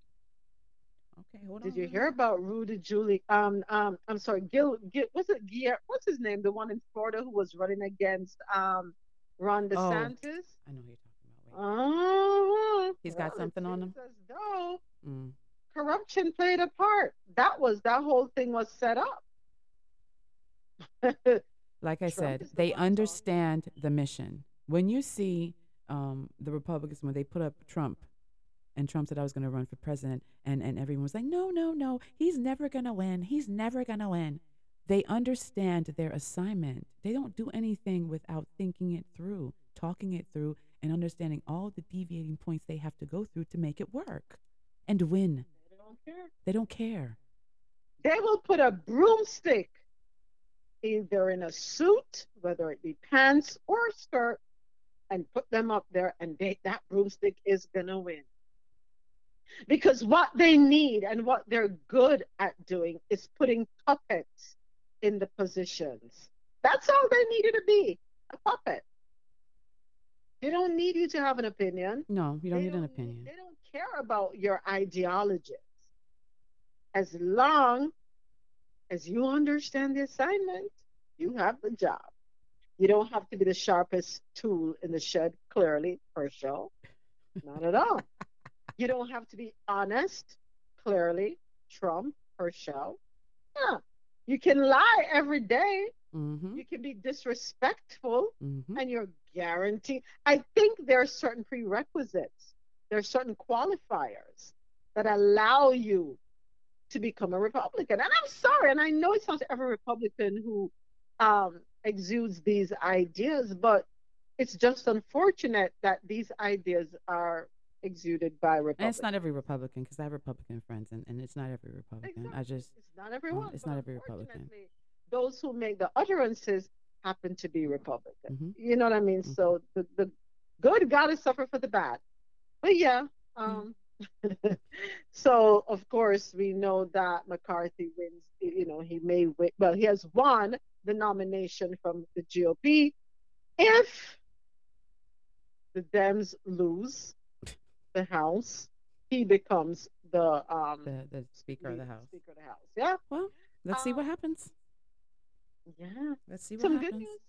S7: Okay, hold
S12: Did you hear about Rudy Giuliani? Um, um, I'm sorry, Gil, Gil. What's it? Guillermo, what's his name? The one in Florida who was running against um Ron DeSantis.
S7: Oh.
S12: DeSantis.
S7: I know who you're talking about.
S12: Uh-huh.
S7: He's got
S12: Well,
S7: something on him?
S12: seems as though
S7: Mm.
S12: corruption played a part. That was that whole thing was set up.
S7: like I
S12: Trump
S7: said,
S12: is the
S7: they
S12: talking.
S7: understand the mission. When you see um, the Republicans, when they put up Trump, and Trump said I was going to run for president, and, and everyone was like, no, no, no, he's never going to win. He's never going to win. They understand their assignment. They don't do anything without thinking it through, talking it through, and understanding all the deviating points they have to go through to make it work and win.
S12: They don't care.
S7: They don't care.
S12: They will put a broomstick either in a suit, whether it be pants or skirt, and put them up there, and they, that broomstick is gonna win. Because what they need and what they're good at doing is putting puppets in the positions. That's all they needed to be a puppet. They don't need you to have an opinion.
S7: No, you don't
S12: They
S7: need an
S12: don't
S7: opinion.
S12: They don't care about your ideologies. As long as you understand the assignment, you have the job. You don't have to be the sharpest tool in the shed, clearly, for show. Not at all. you don't have to be honest, clearly, Trump, show. Yeah. You can lie every day.
S7: Mm-hmm.
S12: You can be disrespectful
S7: Mm-hmm.
S12: and you're guaranteed. I think there are certain prerequisites, there are certain qualifiers that allow you to become a Republican. And I'm sorry, and I know it's not every Republican who um, exudes these ideas, but it's just unfortunate that these ideas are exuded by Republicans.
S7: And it's not every Republican because I have Republican friends, and, and it's not every Republican. I just
S12: It's not everyone.
S7: Um, it's not every Republican.
S12: Those who make the utterances happen to be Republican.
S7: Mm-hmm.
S12: You know what I mean? So the, the good got to suffer for the bad. But yeah. Um, so of course we know that McCarthy wins. You know he may win. Well, he has won the nomination from the GOP. If the Dems lose the House, he becomes the um
S7: the the Speaker of the House.
S12: Speaker of the House. Yeah.
S7: Well, let's see what happens.
S12: Yeah.
S7: Let's see what
S12: Some
S7: happens.
S12: good news.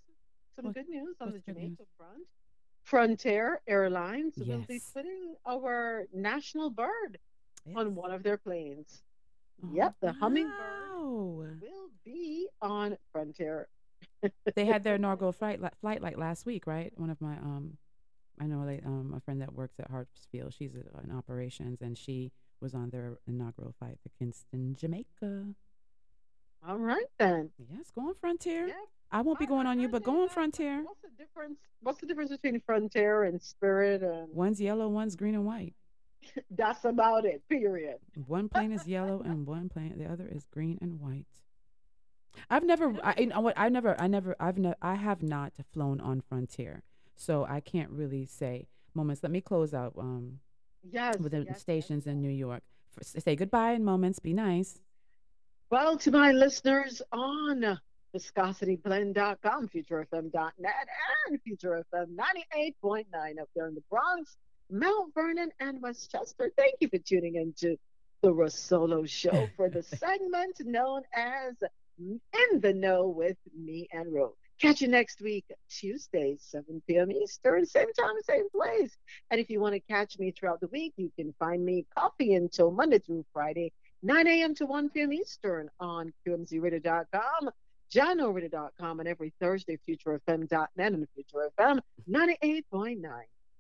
S12: Some
S7: What-
S12: good news on the Jamaica
S7: news?
S12: front. Frontier Airlines will be putting our national bird on one of their planes.
S7: Oh,
S12: yep, the hummingbird will be on Frontier.
S7: they had their inaugural flight flight like last week, right? One of my um, I know like um a friend that works at Hartsfield. She's in operations, and she was on their inaugural flight to Kingston, Jamaica.
S12: All right then.
S7: Yes, go on Frontier. I won't be going on you, but go on Frontier.
S12: What's the difference? What's the difference between Frontier and Spirit? And
S7: One's yellow, one's green and white.
S12: that's about it. Period.
S7: One plane is yellow and one plane, the other is green and white. I've never, I, what? I never, I never, I've never, I have not flown on Frontier, so I can't really say. Moments. Let me close out. Um,
S12: Yes.
S7: with the
S12: yes,
S7: stations in New York. For, say goodbye in moments. Be nice.
S12: Well, to my listeners on viscosityblend.com, futurefm.net, and futurefm 98.9 up there in the Bronx, Mount Vernon, and Westchester. Thank you for tuning in to the RoSolo Show for the segment known as In the Know with me and Ro. Catch you next week, Tuesday, 7 p.m. Eastern, same time, same place. And if you want to catch me throughout the week, you can find me coffee until Monday through Friday, 9 a.m. to 1 p.m. Eastern on QMZRadio.com, JahknoRadio.com, and every Thursday, FutureFM.net and Future FM 98.9.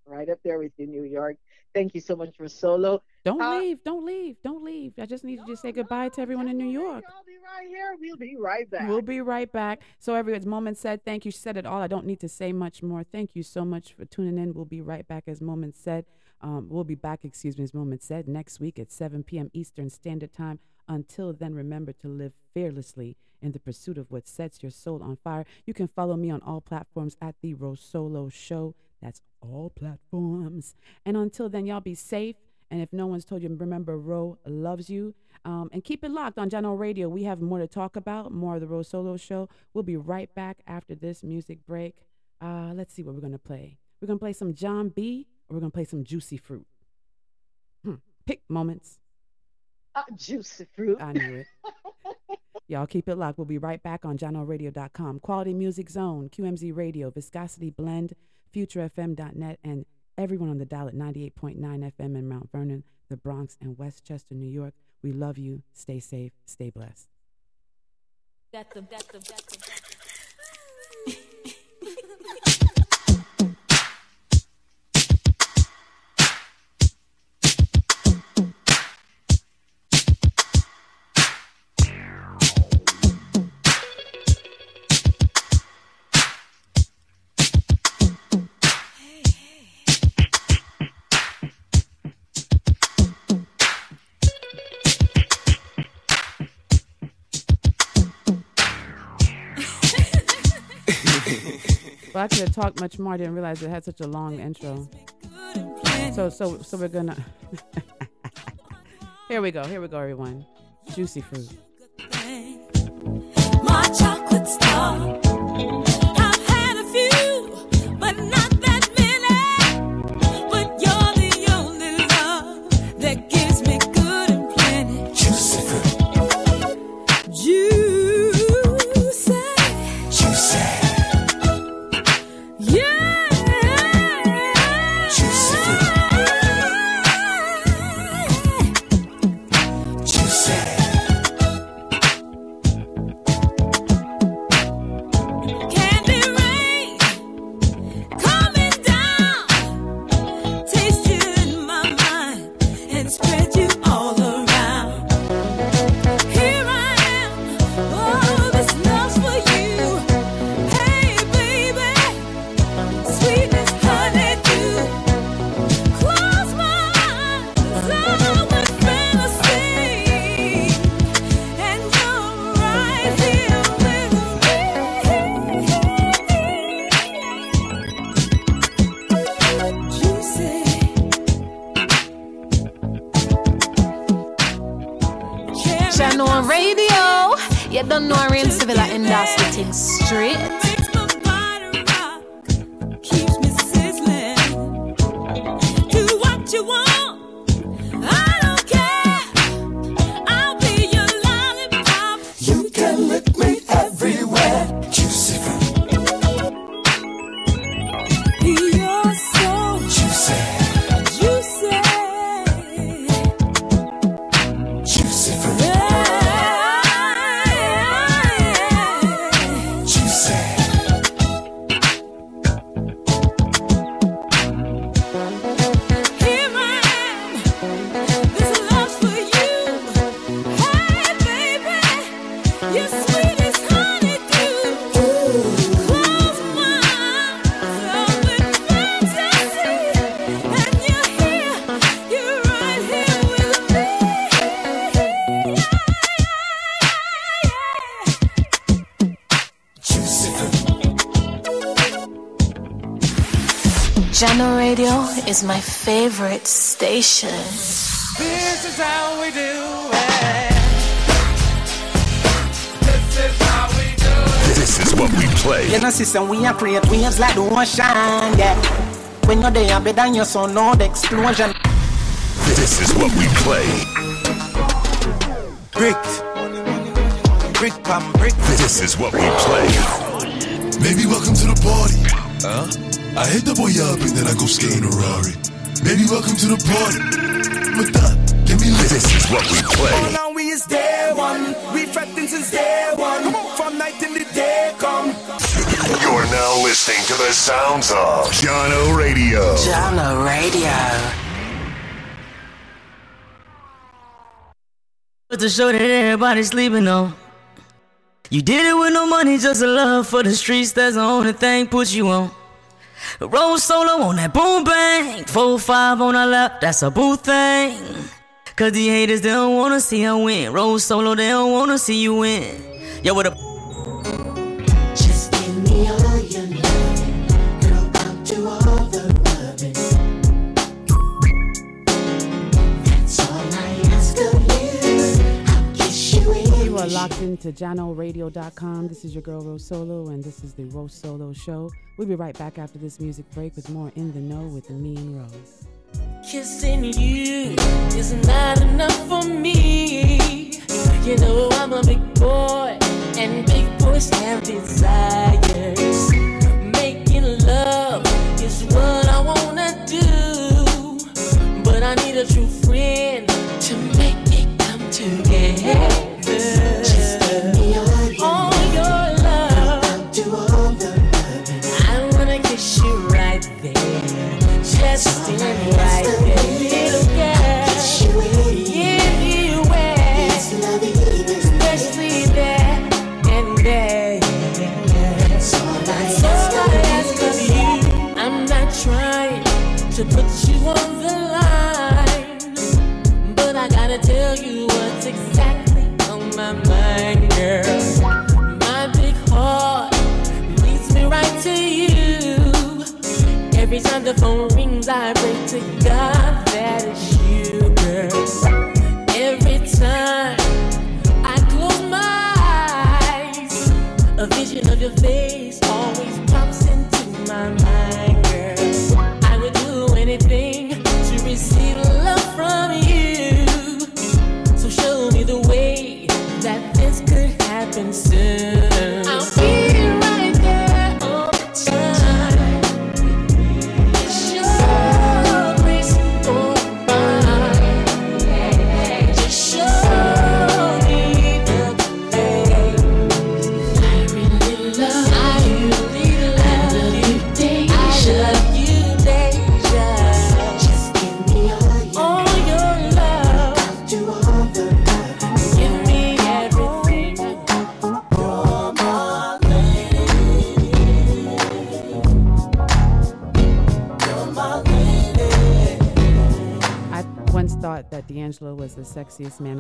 S12: Right up there with you, New York. Thank you so much for solo.
S7: Don't
S12: Uh,
S7: leave. Don't leave. Don't leave. I just need you to say goodbye to everyone in New York.
S12: I'll be right here. We'll be right back.
S7: We'll be right back. So everyone's moment said, thank you. She said it all. I don't need to say much more. Thank you so much for tuning in. We'll be right back as Moment said. Um, we'll be back, excuse me, as Moment said, next week at 7 p.m. Eastern Standard Time. Until then, remember to live fearlessly in the pursuit of what sets your soul on fire. You can follow me on all platforms at The RoSolo Show. That's all platforms. And until then, y'all be safe. And if no one's told you, remember, Ro loves you. Um, and keep it locked on John General Radio. We have more to talk about, more of the RoSolo Show. We'll be right back after this music break. Uh, let's see what we're going to play. We're going to play some John B. or we're going to play some Juicy Fruit. Hmm. Pick moments.
S12: Uh, juicy fruit.
S7: I knew it. Y'all keep it locked. We'll be right back on JahknoRadio.com. Quality Music Zone, QMZ Radio, Viscosity Blend, FutureFM.net, and everyone on the dial at 98.9 FM in Mount Vernon, the Bronx, and Westchester, New York. We love you. Stay safe. Stay blessed.
S1: That's that's that's.
S7: I could have talked much more. I didn't realize it had such a long intro. So so so we're gonna. here we go. Here we go, everyone. Juicy fruit.
S13: My chocolate star.
S14: We
S3: play.
S9: You know, sister, we are create waves like the ocean, yeah. When you're there, better than your son, no the explosion.
S3: This is what we play.
S15: Brick. Brick pam brick.
S3: This is what we play.
S16: Baby, welcome to the party. Huh? I hit the boy up and then I go skate in a Rari. Baby, welcome to the party. But that, give me lit.
S3: This is what we play.
S14: Now we is day one. We fretting since day one.
S3: Listening to the sounds of Jahkno Radio.
S17: Jahkno Radio.
S18: But the show that everybody's sleeping on. You did it with no money, just a love for the streets. That's the only thing put you on. Roll solo on that boom bang. Four five on our lap, that's a boo thing. Cause the haters, they don't wanna see her win. Roll solo, they don't wanna see you win. Yo, what up?
S7: Locked into JahknoRadio.com. This is your girl RoSolo, and this is the RoSolo Show. We'll be right back after this music break with more In the Know with Mi and Ro.
S6: Kissing you is not enough for me. You know I'm a big boy, and big boys have desires. Making love is what I wanna do, but I need a true friend to make together. Just the
S7: man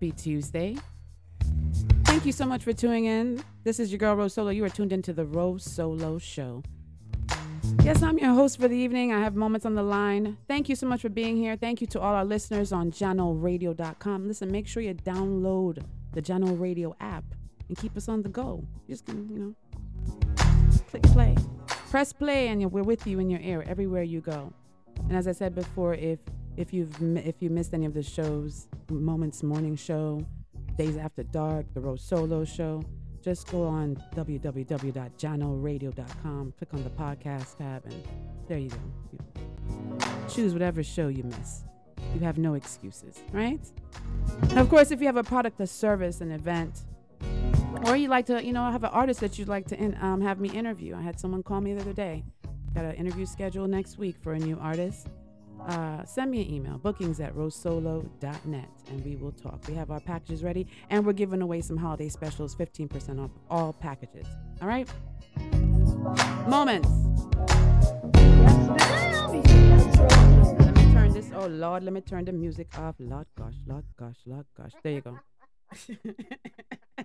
S7: Happy Tuesday. Thank you so much for tuning in. This is your girl RoSolo. You are tuned into the RoSolo Show. Yes, I'm your host for the evening. I have moments on the line. Thank you so much for being here. Thank you to all our listeners on JahknoRadio.com. Listen, make sure you download the Jahkno Radio app and keep us on the go. You Just can, you know, click play, press play, and we're with you in your ear everywhere you go. And as I said before, if if you've if you missed any of the shows, Moments Morning Show, Days After Dark, the RoSolo Show, just go on www.jahknoradio.com, click on the podcast tab, and there you go. You choose whatever show you miss. You have no excuses, right? And of course, if you have a product, a service, an event, or you like to, you know, have an artist that you'd like to in, um, have me interview. I had someone call me the other day. Got an interview scheduled next week for a new artist. Uh, send me an email, bookings at rosesolo.net, and we will talk. We have our packages ready, and we're giving away some holiday specials 15% off all packages. All right? Moments. Let me turn this. Oh, Lord, let me turn the music off. Lord gosh, Lord gosh, Lord gosh. There you go.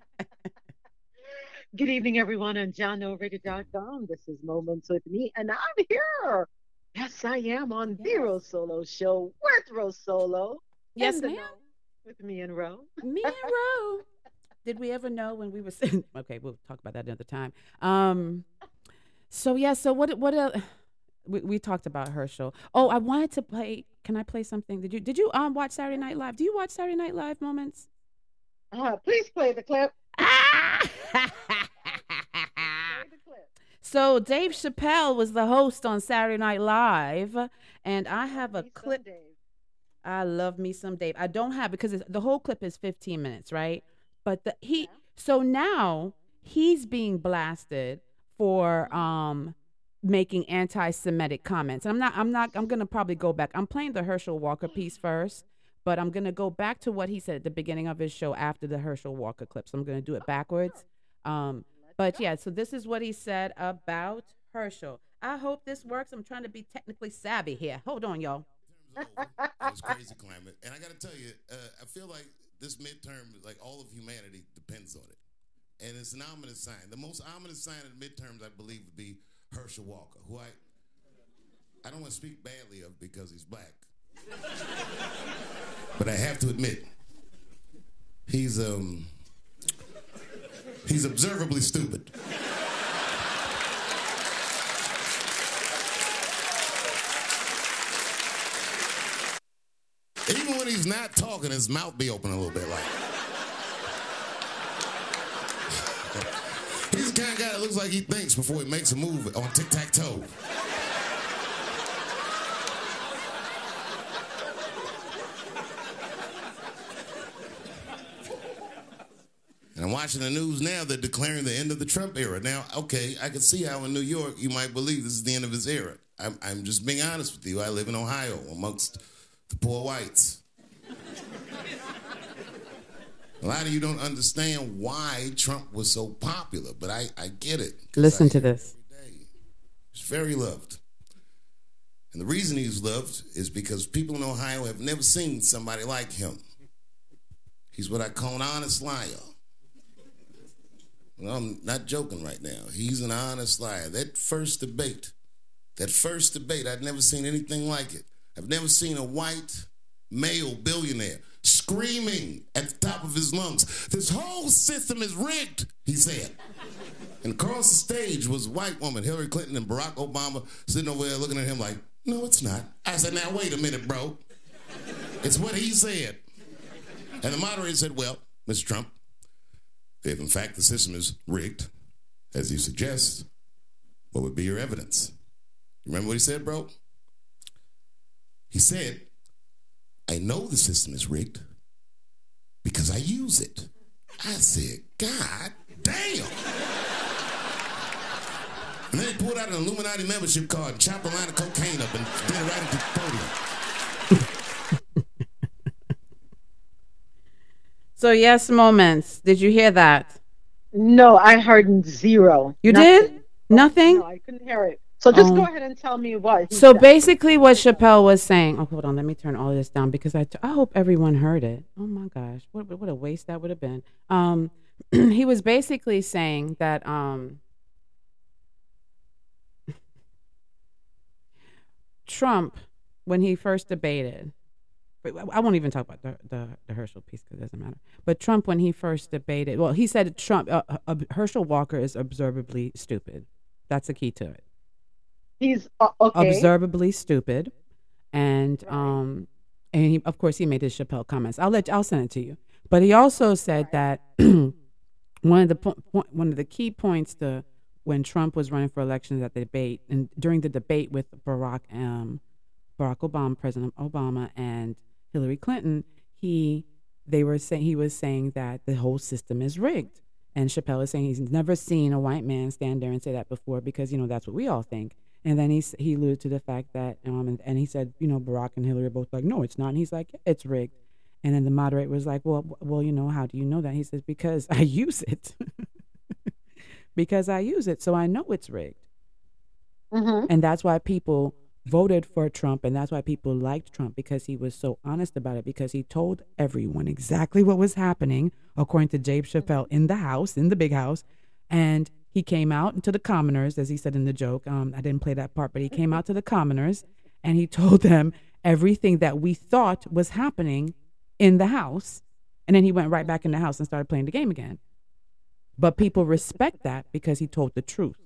S12: Good evening, everyone, on JahknoRadio.com. This is Moments with Mi, and I'm here. Yes, I am on the RoSolo Show with RoSolo.
S7: Yes, ma'am.
S12: know With Mi and Ro.
S7: Me and Ro. Did we ever know when we were sitting? Okay, we'll talk about that another time. Um, so yeah, so what? What? Uh, we, we talked about Herschel. Oh, I wanted to play. Can I play something? Did you? Did you um watch Saturday Night Live? Do you watch Saturday Night Live moments?
S12: Uh, please play the clip.
S7: So Dave Chappelle was the host on Saturday Night Live, and I have a clip. I love me some Dave. I don't have because it's, the whole clip is 15 minutes, right? But the he so now he's being blasted for um making anti-Semitic comments. And I'm not. I'm not. I'm gonna probably go back. I'm playing the Herschel Walker piece first, but I'm gonna go back to what he said at the beginning of his show after the Herschel Walker clip. So I'm gonna do it backwards. Um, but yeah, so this is what he said about Herschel. I hope this works. I'm trying to be technically savvy here. Hold on, y'all.
S19: It's crazy climate. And I got to tell you, uh, I feel like this midterm, like all of humanity depends on it. And it's an ominous sign. The most ominous sign of the midterms, I believe, would be Herschel Walker, who I, I don't want to speak badly of because he's black. but I have to admit, he's um, He's observably stupid. Even when he's not talking, his mouth be open a little bit like. he's the kind of guy that looks like he thinks before he makes a move on tic tac toe. Watching the news now. They're declaring the end of the Trump era. Now, okay, I can see how in New York you might believe this is the end of his era. I'm, I'm just being honest with you. I live in Ohio amongst the poor whites. A lot of you don't understand why Trump was so popular, but I, I get it.
S7: Listen to this.
S19: He's very loved. And the reason he's loved is because people in Ohio have never seen somebody like him. He's what I call an honest liar. I'm not joking right now. He's an honest liar. That first debate, that first debate, I'd never seen anything like it. I've never seen a white male billionaire screaming at the top of his lungs, This whole system is rigged, he said. And across the stage was white woman, Hillary Clinton and Barack Obama, sitting over there looking at him like, No, it's not. I said, Now, wait a minute, bro. It's what he said. And the moderator said, Well, Mr. Trump, if in fact the system is rigged, as you suggest, what would be your evidence? Remember what he said, bro? He said, I know the system is rigged because I use it. I said, God damn. And then he pulled out an Illuminati membership card and chopped a line of cocaine up and did it right into the podium.
S7: So yes, moments. Did you hear that?
S12: No, I heard zero.
S7: You
S12: Nothing.
S7: did nothing.
S12: No, I couldn't hear it. So just
S7: Oh.
S12: go ahead and tell me what.
S7: So
S12: said.
S7: basically, what Chappelle was saying. Oh, hold on. Let me turn all this down because I, I hope everyone heard it. Oh my gosh, what what a waste that would have been. Um, he was basically saying that um, Trump, when he first debated, I won't even talk about the the, the Herschel piece because it doesn't matter. But Trump, when he first debated, well, he said Trump uh, uh, Herschel Walker is observably stupid. That's the key to it
S12: he's uh, okay.
S7: observably stupid, and um, and he, of course he made his Chappelle comments. I'll let I'll send it to you. But he also said that one of the po- po- one of the key points to when Trump was running for elections at the debate and during the debate with Barack um, Barack Obama, President Obama, and Hillary Clinton, he they were saying he was saying that the whole system is rigged. And Chappelle is saying he's never seen a white man stand there and say that before because you know that's what we all think. And then he he alluded to the fact that um and, and he said you know Barack and Hillary are both like no it's not and he's like it's rigged. And then the moderator was like well well you know how do you know that he says because I use it because I use it so I know it's rigged.
S12: Mhm.
S7: And that's why people voted for Trump and that's why people liked Trump because he was so honest about it because he told everyone exactly what was happening according to Dave Chappelle in the house, in the big house. And he came out to the commoners, as he said in the joke. Um, I didn't play that part, but he came out to the commoners and he told them everything that we thought was happening in the house. And then he went right back in the house and started playing the game again. But people respect that because he told the truth.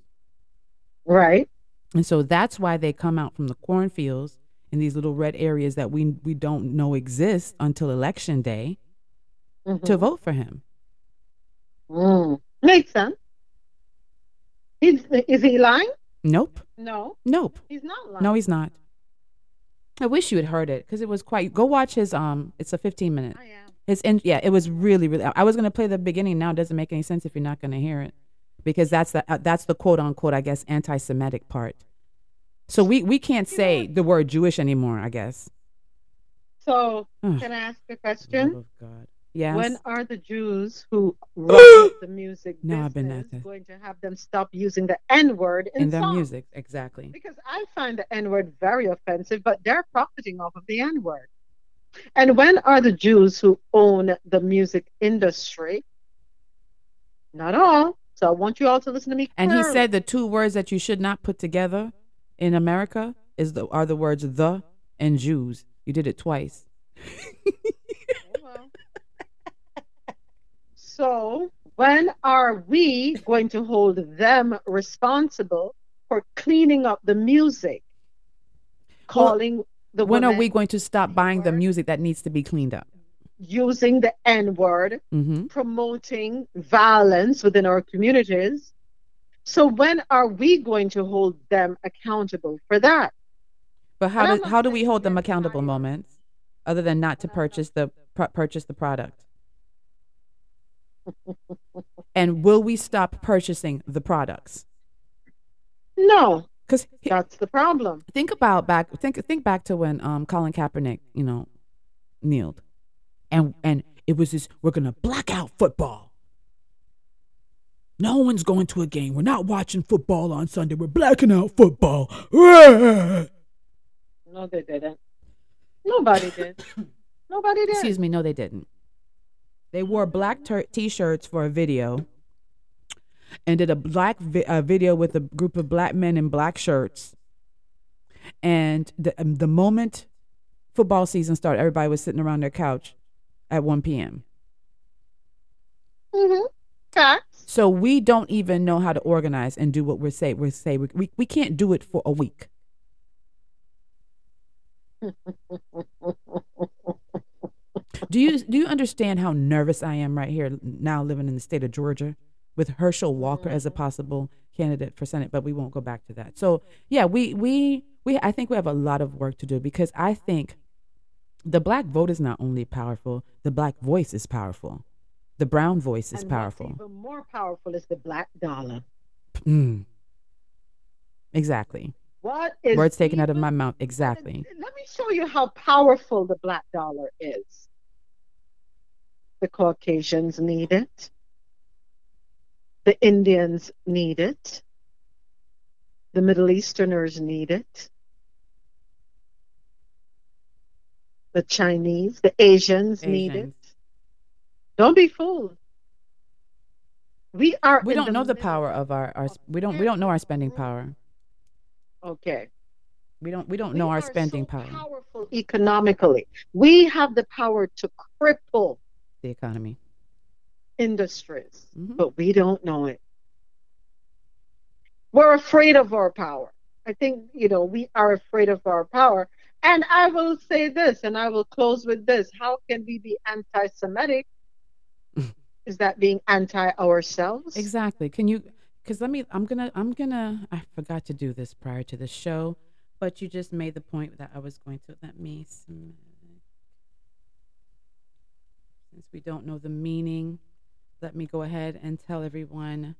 S12: Right.
S7: And so that's why they come out from the cornfields in these little red areas that we we don't know exist until election day to
S12: Mhm.
S7: vote for him.
S12: Mm. Makes sense. He's, is he lying?
S7: Nope.
S12: No.
S7: Nope.
S12: He's not lying.
S7: No, he's not. I wish you had heard it because it was quite. Go watch his. Um, it's a 15 minute. I am. His in, yeah, it was really really. I was gonna play the beginning. Now it doesn't make any sense if you're not gonna hear it, because that's the uh, that's the quote unquote I guess anti-Semitic part. So we we can't say the word Jewish anymore. I guess.
S12: So,
S7: Ugh.
S12: can I ask a question?
S7: God. Yes.
S12: When are the Jews who run the music
S7: No, I've been
S12: business
S7: at that.
S12: going to have them stop using the N word in,
S7: in their
S12: songs?
S7: music exactly.
S12: Because I find the N word very offensive, but they're profiting off of the N word. And when are the Jews who own the music industry? Not all. So I want you all to listen to me.
S7: And he said the two words that you should not put together in America is the are the words the and Jews. You did it twice.
S12: Oh, so, when are we going to hold them responsible for cleaning up the music? Calling the
S7: when are we going to stop buying the music that needs to be cleaned up?
S12: Using the N word,
S7: Mm-hmm.
S12: promoting violence within our communities. So when are we going to hold them accountable for that?
S7: But how do how do we hold them accountable moments, other than not to purchase the pur- purchase the product? and will we stop purchasing the products?
S12: No,
S7: because
S12: that's the problem.
S7: Think about back. Think think back to when um Colin Kaepernick, you know, kneeled, and and it was this. We're gonna black out football. No one's going to a game. We're not watching football on Sunday. We're blacking out football.
S12: No, they didn't. Nobody did. Nobody did.
S7: Excuse me. No, they didn't. They wore black ter- t-shirts for a video, and did a black vi- uh, video with a group of black men in black shirts. And the um, the moment football season started, everybody was sitting around their couch at 1 p.m.
S12: Mm-hmm.
S7: So we don't even know how to organize and do what we're say. We say we, we we can't do it for a week. Do you do you understand how nervous I am right here now living in the state of Georgia with Herschel Walker as a possible candidate for Senate, but we won't go back to that. So yeah, we we we I think we have a lot of work to do because I think the black vote is not only powerful, the black voice is powerful. The brown voice is
S12: and
S7: powerful.
S12: Even more powerful is the black dollar.
S7: Mm. Exactly.
S12: What is
S7: Words taken out of my mouth. Exactly.
S12: Let me show you how powerful the black dollar is. The Caucasians need it. The Indians need it. The Middle Easterners need it. The Chinese, the Asians, need it. Don't be fooled. We are.
S7: We don't know the power of our, our we don't we don't know our spending power.
S12: Okay.
S7: We don't we don't know our spending power.
S12: Powerful economically. We have the power to cripple
S7: The economy.
S12: industries,
S7: Mm-hmm.
S12: but we don't know it. We're afraid of our power. I think, you know, we are afraid of our power. And I will say this, and I will close with this. How can we be anti Semitic? Is that being anti ourselves?
S7: Exactly. Can you? Because let me. I'm gonna. I'm gonna. I forgot to do this prior to the show, but you just made the point that I was going to. Let me. Since we don't know the meaning, let me go ahead and tell everyone.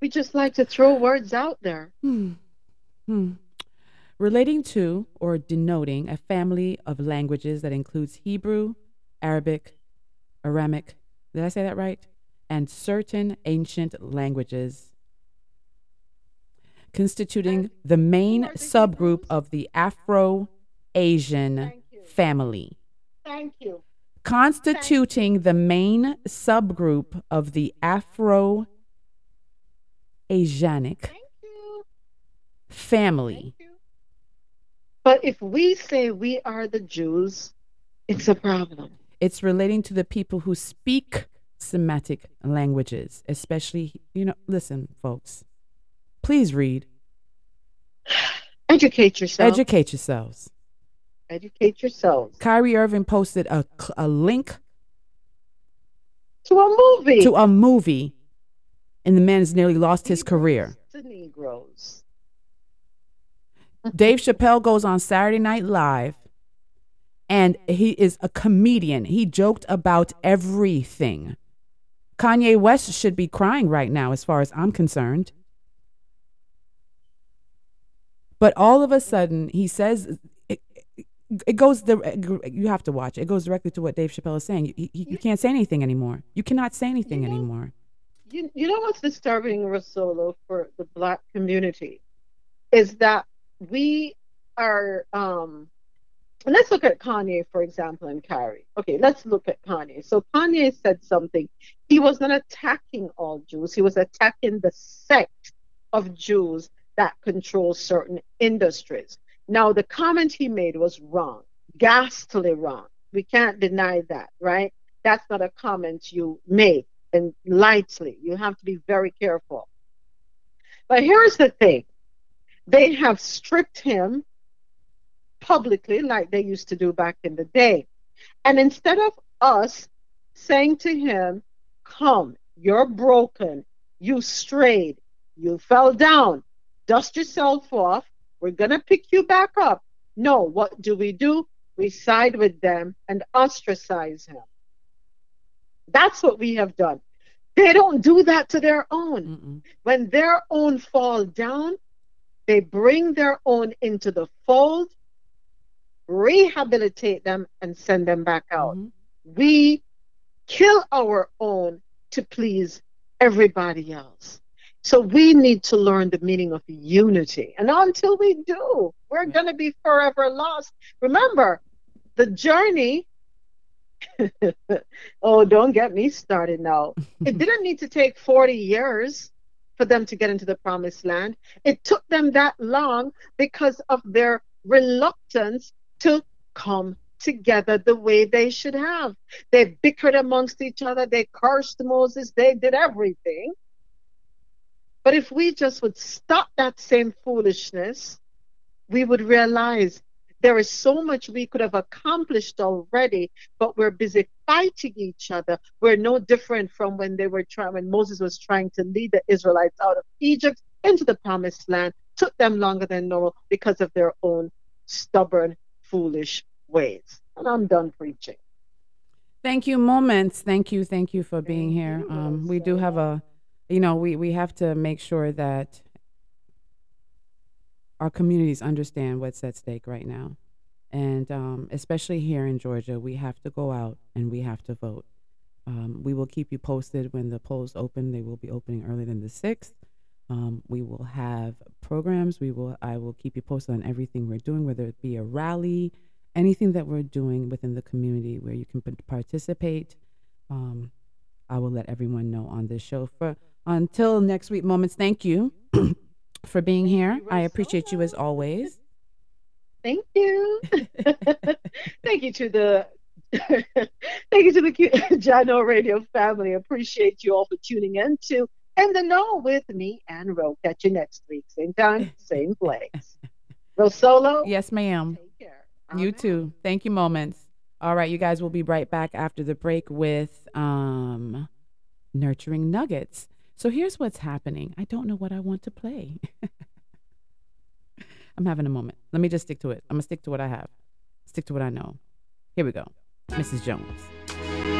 S12: We just like to throw words out there.
S7: Hmm. Hmm. Relating to or denoting a family of languages that includes Hebrew, Arabic, Aramic, did I say that right? And certain ancient languages, constituting the main subgroup of the Afro Asian family.
S12: Thank you.
S7: Constituting the main subgroup of the Afro Asianic family.
S12: But if we say we are the Jews, it's a problem.
S7: It's relating to the people who speak Semitic languages, especially, you know, listen, folks, please read.
S12: Educate yourself.
S7: Educate yourselves.
S12: Educate yourselves.
S7: Kyrie Irving posted a, a link
S12: to a movie.
S7: To a movie, and the man has nearly lost his career.
S12: The Negroes.
S7: Dave Chappelle goes on Saturday Night Live and he is a comedian. He joked about everything. Kanye West should be crying right now, as far as I'm concerned. But all of a sudden, he says it, it, goes. The, you have to watch. It goes directly to what Dave Chappelle is saying. You, you, you can't say anything anymore. You cannot say anything anymore.
S12: You, you know what's disturbing, RoSolo, for the black community is that we are. um Let's look at Kanye, for example, and Kyrie. Okay, let's look at Kanye. So Kanye said something. He was not attacking all Jews. He was attacking the sect of Jews that control certain industries. Now, the comment he made was wrong, ghastly wrong. We can't deny that, right? That's not a comment you make and lightly. You have to be very careful. But here's the thing they have stripped him publicly like they used to do back in the day. And instead of us saying to him, Come, you're broken, you strayed, you fell down, dust yourself off, we're going to pick you back up. No, what do we do? We side with them and ostracize him. That's what we have done. They don't do that to their own. When their own fall down, they bring their own into the fold, rehabilitate them, and send them back out. Mm-hmm. We kill our own to please everybody else. So we need to learn the meaning of unity. And until we do, we're going to be forever lost. Remember, the journey. oh, don't get me started now. it didn't need to take 40 years for them to get into the promised land. It took them that long because of their reluctance to come together the way they should have. They bickered amongst each other, they cursed Moses, they did everything. But if we just would stop that same foolishness, we would realize there is so much we could have accomplished already, but we're busy fighting each other. We're no different from when they were trying when Moses was trying to lead the Israelites out of Egypt into the promised land. Took them longer than normal because of their own stubborn, foolish ways. And I'm done preaching.
S7: Thank you, moments. Thank you, thank you for being here. Um, we do have a, you know, we we have to make sure that our communities understand what's at stake right now, and um, especially here in Georgia, we have to go out and we have to vote. Um, we will keep you posted when the polls open. They will be opening earlier than the sixth. Um, we will have programs. We will. I will keep you posted on everything we're doing, whether it be a rally, anything that we're doing within the community where you can participate. Um, I will let everyone know on this show. For until next week, moments. Thank you for being here. I appreciate you as always.
S12: Thank you. Thank you to the thank you to the Jahkno Radio family. Appreciate you all for tuning in to In the Know with Mi and Ro. Catch you next week, same time, same place. Ro Solo.
S7: Yes, ma'am. You too. Thank you, moments. All right, you guys will be right back after the break with um nurturing nuggets. So here's what's happening. I don't know what I want to play. I'm having a moment. Let me just stick to it. I'm gonna stick to what I have. Stick to what I know. Here we go. Mrs. Jones.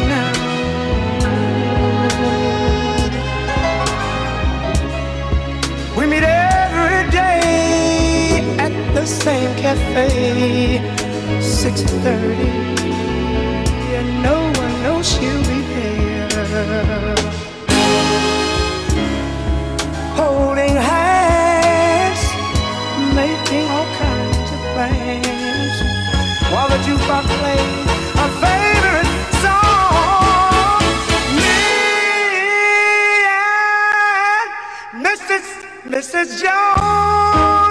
S9: the same cafe, 6:30, and no one knows she'll be there. Holding hands, making all kinds of plans, while the jukebox plays a favorite song. Me and Mrs. Mrs. Jones,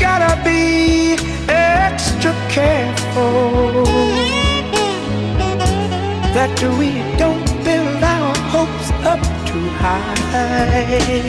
S9: Gotta be extra careful that we don't build our hopes up too high.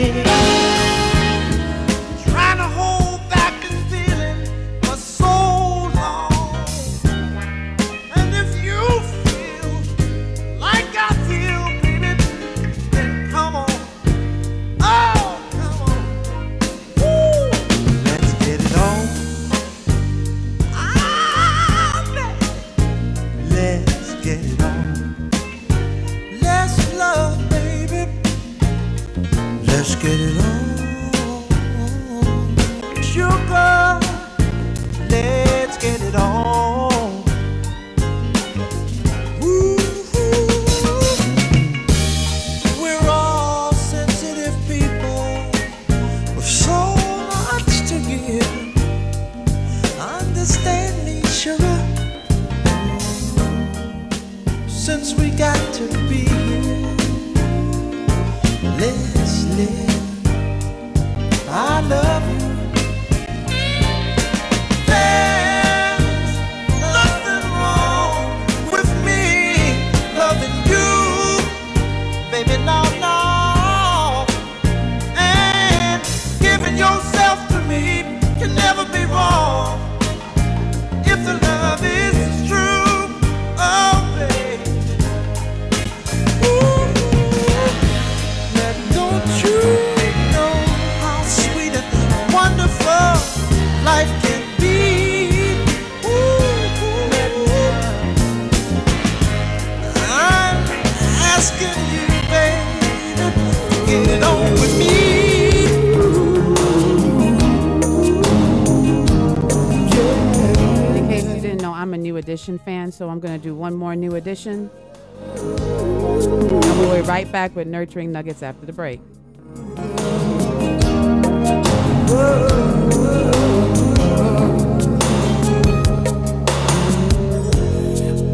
S9: Back with
S7: Nurturing Nuggets after the break.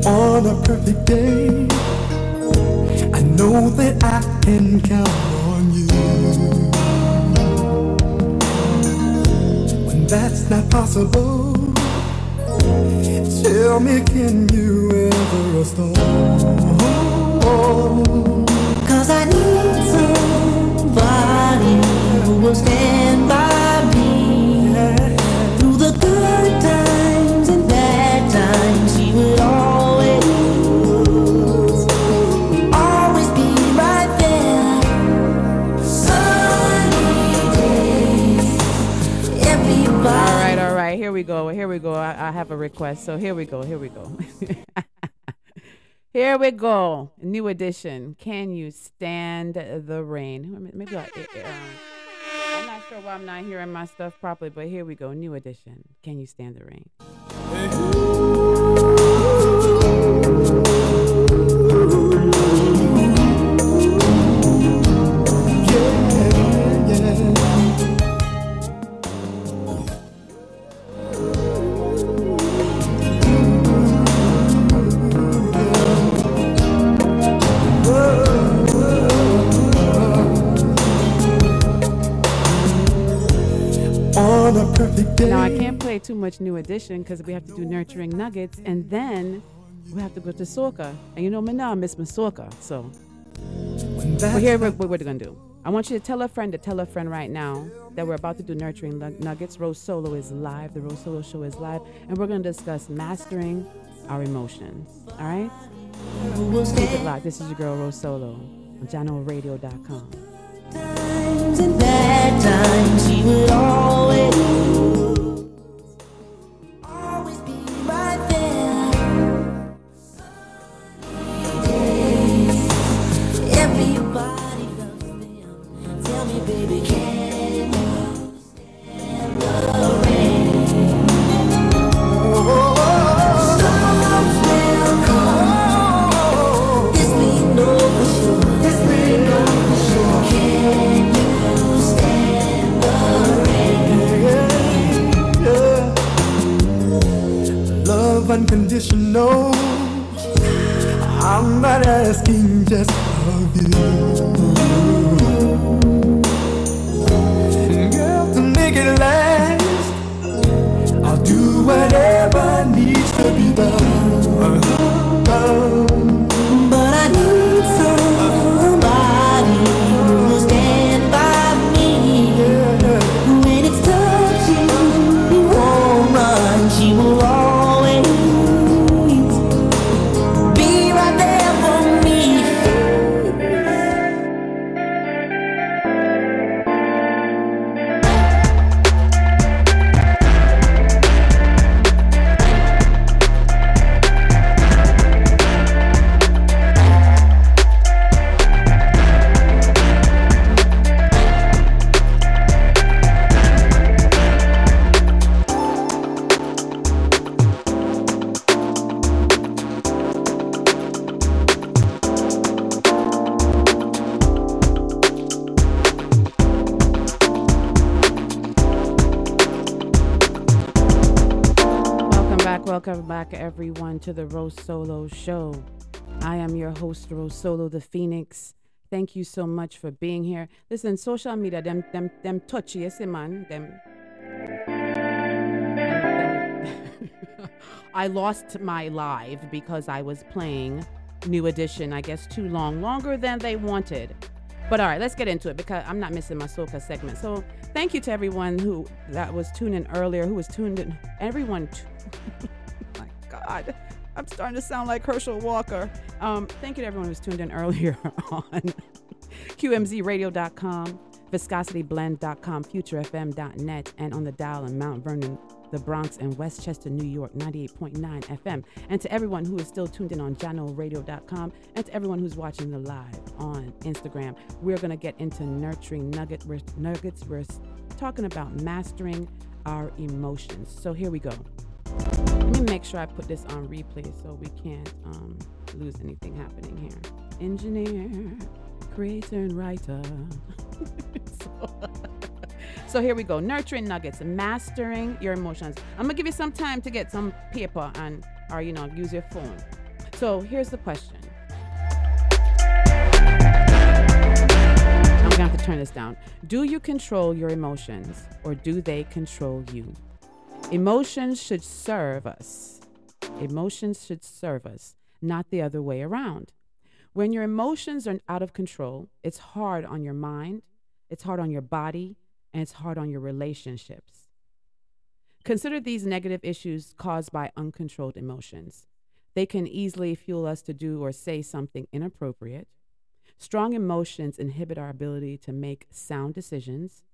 S2: On a perfect day, I know that I can count on you. When that's not possible, tell me, can you ever restore?
S7: So here we go. Here we go. here we go. New edition. Can you stand the rain? Maybe I, uh, I'm not sure why I'm not hearing my stuff properly, but here we go. New edition. Can you stand the rain?
S2: On day.
S7: Now I can't play too much new edition because we have to do nurturing nuggets, and then we have to go to soca. And you know me now, I miss my soca. So, but here what what we're gonna do. I want you to tell a friend to tell a friend right now that we're about to do nurturing nuggets. RoSolo is live. The RoSolo show is live, and we're gonna discuss mastering our emotions. All right. Keep it locked. This is your girl RoSolo on JahknoRadio.com.
S9: times and bad times. He would always, always
S2: unconditional. I'm not asking just of you. To
S7: the Rose Solo Show. I am your host, RoSolo, the Phoenix. Thank you so much for being here. Listen, social media, them, them, them touchy, yes, see, man. Them. I lost my live because I was playing New Edition, I guess, too long, longer than they wanted. But all right, let's get into it because I'm not missing my soca segment. So thank you to everyone who that was tuned in earlier, who was tuned in. Everyone, t- oh my God, I'm starting to sound like Herschel Walker. Um, thank you to everyone who's tuned in earlier on QMZRadio.com, ViscosityBlend.com, FutureFM.net, and on the dial in Mount Vernon, the Bronx, and Westchester, New York, 98.9 FM. And to everyone who is still tuned in on JahknoRadio.com, and to everyone who's watching the live on Instagram, we're going to get into nurturing nugget, nuggets. We're talking about mastering our emotions. So here we go. Let me make sure I put this on replay so we can't um, lose anything happening here. Engineer, creator, and writer. so, so here we go. Nurturing nuggets, mastering your emotions. I'm gonna give you some time to get some paper and or you know use your phone. So here's the question. I'm gonna have to turn this down. Do you control your emotions or do they control you? Emotions should serve us. Emotions should serve us, not the other way around. When your emotions are out of control, it's hard on your mind, it's hard on your body, and it's hard on your relationships. Consider these negative issues caused by uncontrolled emotions. They can easily fuel us to do or say something inappropriate. Strong emotions inhibit our ability to make sound decisions.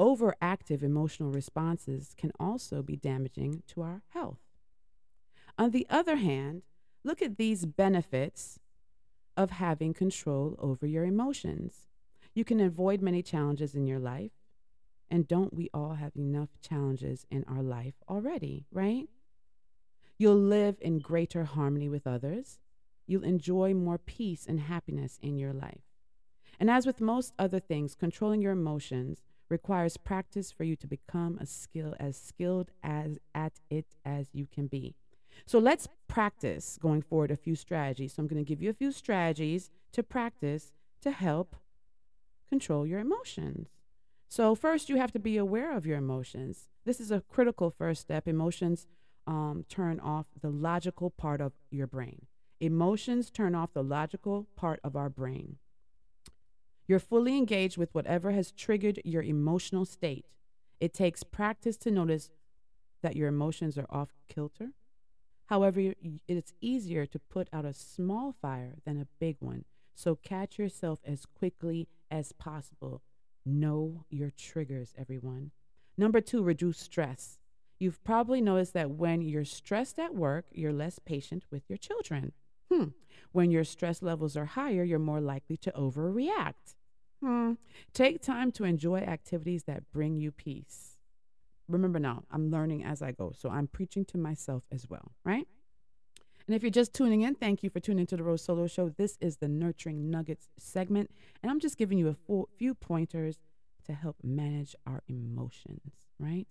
S7: Overactive emotional responses can also be damaging to our health. On the other hand, look at these benefits of having control over your emotions. You can avoid many challenges in your life. And don't we all have enough challenges in our life already, right? You'll live in greater harmony with others. You'll enjoy more peace and happiness in your life. And as with most other things, controlling your emotions requires practice for you to become a skill as skilled as at it as you can be. So let's practice going forward a few strategies. So I'm going to give you a few strategies to practice to help control your emotions. So first, you have to be aware of your emotions. This is a critical first step. Emotions um, turn off the logical part of your brain. Emotions turn off the logical part of our brain. You're fully engaged with whatever has triggered your emotional state. It takes practice to notice that your emotions are off kilter. However, it's easier to put out a small fire than a big one. So catch yourself as quickly as possible. Know your triggers, everyone. Number two, reduce stress. You've probably noticed that when you're stressed at work, you're less patient with your children. Hmm. When your stress levels are higher, you're more likely to overreact. Hmm. Take time to enjoy activities that bring you peace. Remember now, I'm learning as I go, so I'm preaching to myself as well, right? And if you're just tuning in, thank you for tuning into the RoSolo Show. This is the Nurturing Nuggets segment, and I'm just giving you a few pointers to help manage our emotions, right?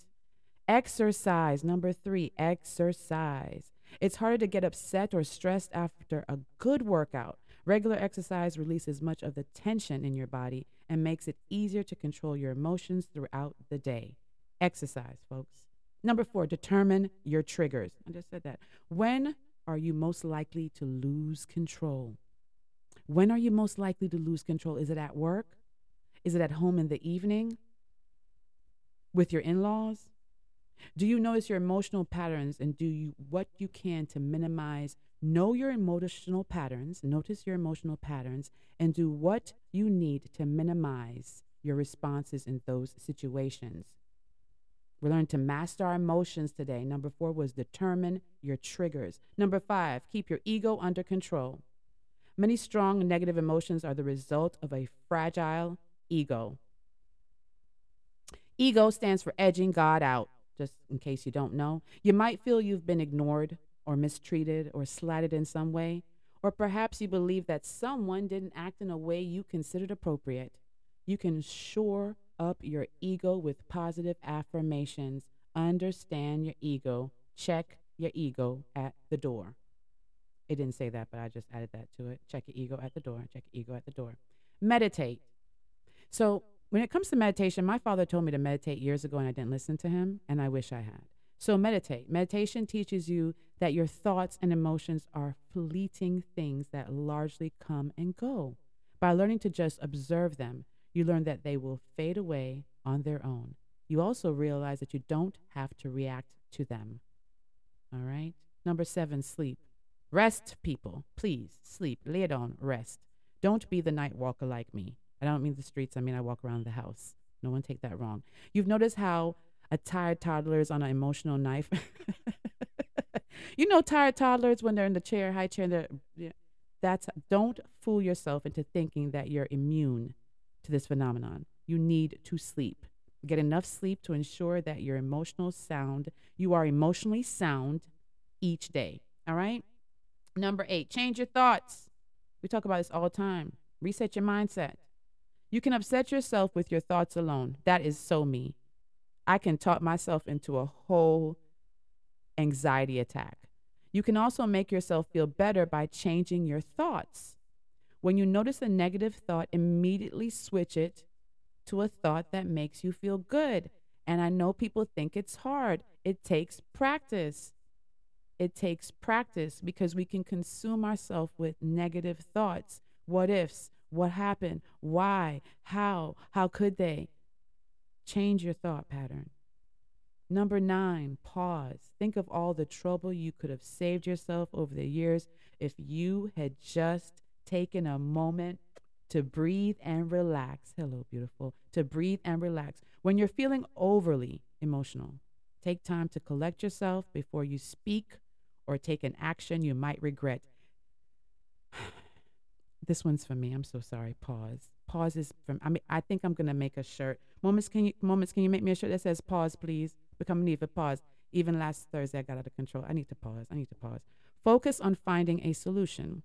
S7: Exercise. Number three, exercise. It's harder to get upset or stressed after a good workout. Regular exercise releases much of the tension in your body and makes it easier to control your emotions throughout the day. Exercise, folks. Number four, determine your triggers. I just said that. When are you most likely to lose control? When are you most likely to lose control? Is it at work? Is it at home in the evening? With your in laws? Do you notice your emotional patterns and do you what you can to minimize know your emotional patterns, notice your emotional patterns and do what you need to minimize your responses in those situations. We learned to master our emotions today. Number 4 was determine your triggers. Number 5, keep your ego under control. Many strong negative emotions are the result of a fragile ego. Ego stands for edging God out, just in case you don't know. You might feel you've been ignored or mistreated or slighted in some way, or perhaps you believe that someone didn't act in a way you considered appropriate. You can shore up your ego with positive affirmations. Understand your ego. Check your ego at the door. It didn't say that, but I just added that to it. Check your ego at the door. Check your ego at the door. Meditate. So, when it comes to meditation, my father told me to meditate years ago and I didn't listen to him, and I wish I had. So, meditate. Meditation teaches you that your thoughts and emotions are fleeting things that largely come and go. By learning to just observe them, you learn that they will fade away on their own. You also realize that you don't have to react to them. All right? Number seven, sleep. Rest, people. Please, sleep. Lay it on, rest. Don't be the night walker like me. I don't mean the streets, I mean I walk around the house. No one take that wrong. You've noticed how a tired toddler is on an emotional knife? you know, tired toddlers when they're in the chair, high chair, they're, yeah, that's don't fool yourself into thinking that you're immune to this phenomenon. You need to sleep. Get enough sleep to ensure that you're emotional sound. You are emotionally sound each day. All right. Number eight, change your thoughts. We talk about this all the time. Reset your mindset. You can upset yourself with your thoughts alone. That is so me. I can talk myself into a whole anxiety attack. You can also make yourself feel better by changing your thoughts. When you notice a negative thought, immediately switch it to a thought that makes you feel good. And I know people think it's hard. It takes practice. It takes practice because we can consume ourselves with negative thoughts. What ifs? What happened? Why? How? How could they? Change your thought pattern. Number nine, pause. Think of all the trouble you could have saved yourself over the years if you had just taken a moment to breathe and relax. Hello, beautiful. To breathe and relax. When you're feeling overly emotional, take time to collect yourself before you speak or take an action you might regret. This one's for me. I'm so sorry. Pause. Pause is from. I mean, I think I'm gonna make a shirt. Moments, can you? Moments, can you make me a shirt that says "Pause, please"? Become need for pause. Even last Thursday, I got out of control. I need to pause. I need to pause. Focus on finding a solution.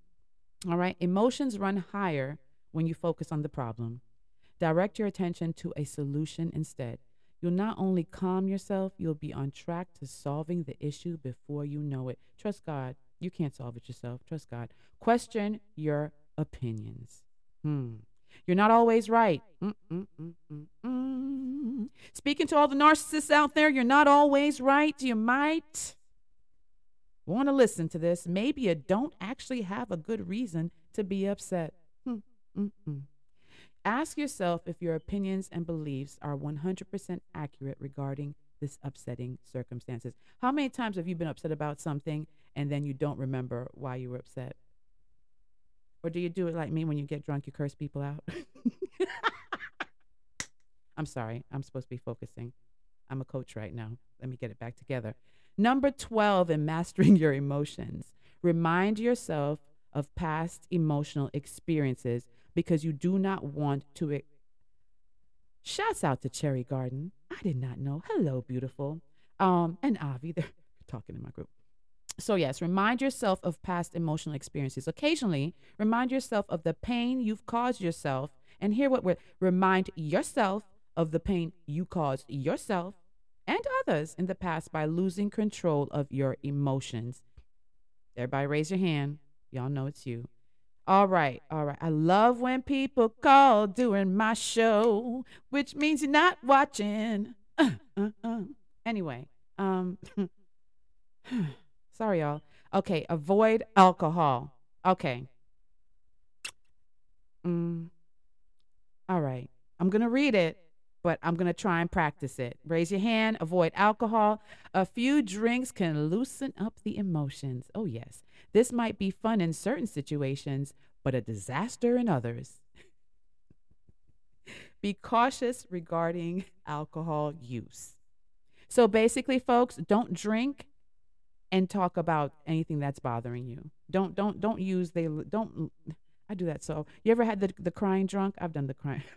S7: All right. Emotions run higher when you focus on the problem. Direct your attention to a solution instead. You'll not only calm yourself, you'll be on track to solving the issue before you know it. Trust God. You can't solve it yourself. Trust God. Question your opinions. Hmm. You're not always right. Mm, mm, mm, mm, mm. Speaking to all the narcissists out there, you're not always right. You might want to listen to this. Maybe you don't actually have a good reason to be upset. Hmm, mm, mm. Ask yourself if your opinions and beliefs are 100% accurate regarding this upsetting circumstances. How many times have you been upset about something and then you don't remember why you were upset? Or do you do it like me when you get drunk, you curse people out? I'm sorry. I'm supposed to be focusing. I'm a coach right now. Let me get it back together. Number 12 in mastering your emotions. Remind yourself of past emotional experiences because you do not want to. E- Shouts out to Cherry Garden. I did not know. Hello, beautiful. Um, and Avi, they're talking in my group. So, yes, remind yourself of past emotional experiences. Occasionally, remind yourself of the pain you've caused yourself. And hear what we're remind yourself of the pain you caused yourself and others in the past by losing control of your emotions. Everybody, raise your hand. Y'all know it's you. All right, all right. I love when people call during my show, which means you're not watching. Uh, uh, uh. Anyway, um, sorry, y'all. Okay, avoid alcohol. Okay. Mm. All right. I'm going to read it, but I'm going to try and practice it. Raise your hand. Avoid alcohol. A few drinks can loosen up the emotions. Oh, yes. This might be fun in certain situations, but a disaster in others. be cautious regarding alcohol use. So basically, folks, don't drink and talk about anything that's bothering you. Don't don't don't use they don't I do that so. You ever had the the crying drunk? I've done the crying.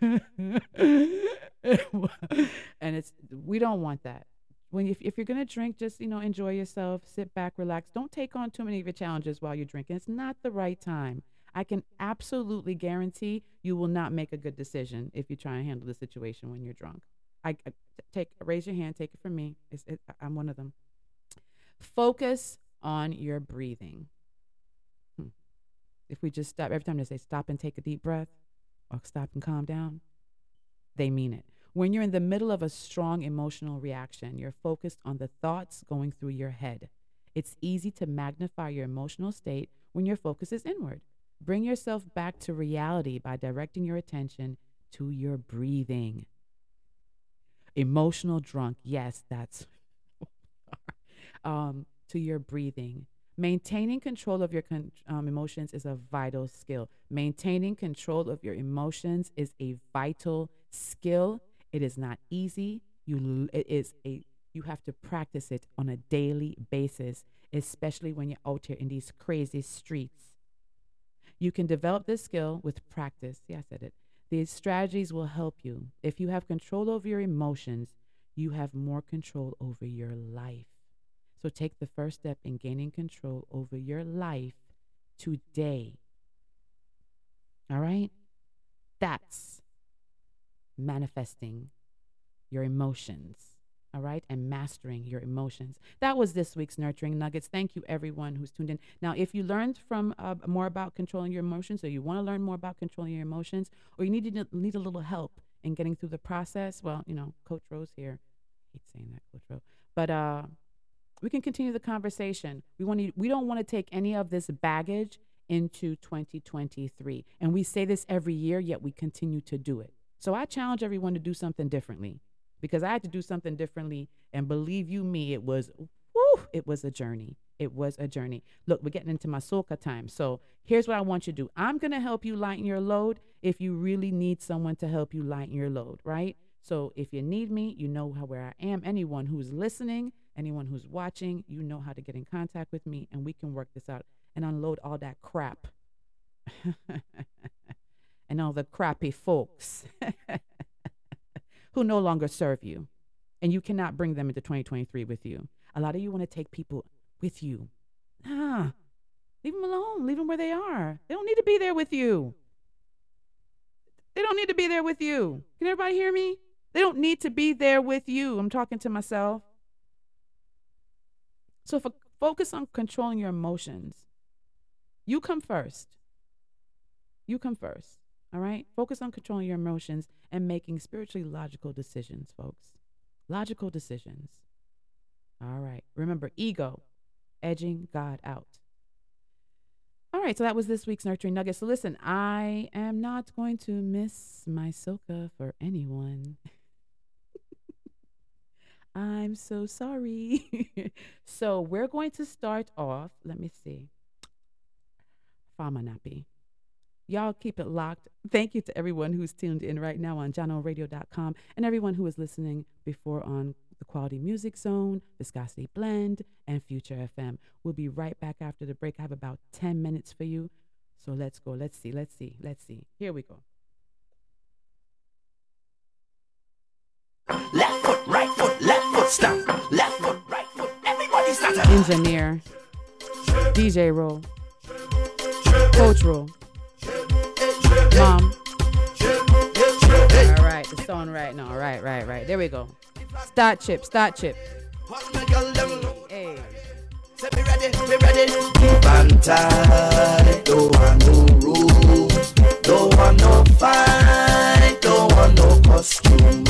S7: and it's we don't want that. When you, if you're going to drink, just you know, enjoy yourself, sit back, relax. Don't take on too many of your challenges while you're drinking. It's not the right time. I can absolutely guarantee you will not make a good decision if you try and handle the situation when you're drunk. I, I take raise your hand, take it from me. It, I'm one of them. Focus on your breathing. Hmm. If we just stop every time they say stop and take a deep breath or stop and calm down, they mean it. When you're in the middle of a strong emotional reaction, you're focused on the thoughts going through your head. It's easy to magnify your emotional state when your focus is inward. Bring yourself back to reality by directing your attention to your breathing. Emotional drunk, yes, that's um, to your breathing. Maintaining control of your con- um, emotions is a vital skill. Maintaining control of your emotions is a vital skill. It is not easy. You it is a you have to practice it on a daily basis, especially when you're out here in these crazy streets. You can develop this skill with practice. Yeah, I said it. These strategies will help you. If you have control over your emotions, you have more control over your life. So take the first step in gaining control over your life today. All right? That's manifesting your emotions. All right? And mastering your emotions. That was this week's Nurturing Nuggets. Thank you, everyone who's tuned in. Now, if you learned from uh, more about controlling your emotions, or you want to learn more about controlling your emotions, or you need, to, need a little help in getting through the process, well, you know, Coach Rose here. I hate saying that, Coach Rose. But, uh, we can continue the conversation. We want to, we don't want to take any of this baggage into 2023. And we say this every year, yet we continue to do it. So I challenge everyone to do something differently because I had to do something differently. And believe you me, it was, whew, it was a journey. It was a journey. Look, we're getting into my soca time. So here's what I want you to do I'm going to help you lighten your load if you really need someone to help you lighten your load, right? So if you need me, you know where I am. Anyone who's listening, anyone who's watching, you know how to get in contact with me and we can work this out and unload all that crap and all the crappy folks who no longer serve you. And you cannot bring them into 2023 with you. A lot of you want to take people with you. Ah, leave them alone. Leave them where they are. They don't need to be there with you. They don't need to be there with you. Can everybody hear me? They don't need to be there with you. I'm talking to myself. So fo- focus on controlling your emotions. You come first. You come first. All right? Focus on controlling your emotions and making spiritually logical decisions, folks. Logical decisions. All right. Remember, ego, edging God out. All right, so that was this week's Nurturing Nugget. So listen, I am not going to miss my soca for anyone. I'm so sorry. so we're going to start off. Let me see. Farmer Nappy. Y'all keep it locked. Thank you to everyone who's tuned in right now on JahknoRadio.com and everyone who was listening before on the Quality Music Zone, Viscosity Blend, and Future FM. We'll be right back after the break. I have about 10 minutes for you. So let's go. Let's see. Let's see. Let's see. Here we go.
S20: Foot, left foot, stop. Left foot, right foot, everybody start.
S7: Engineer, DJ Roll, Coach Roll, Mom. All right, the song right now. Right, right, right. There we go. Start chip, start chip. Hey.
S20: Say me ready, me ready. Bantai, don't want no rules, don't want no fight, don't want no costume.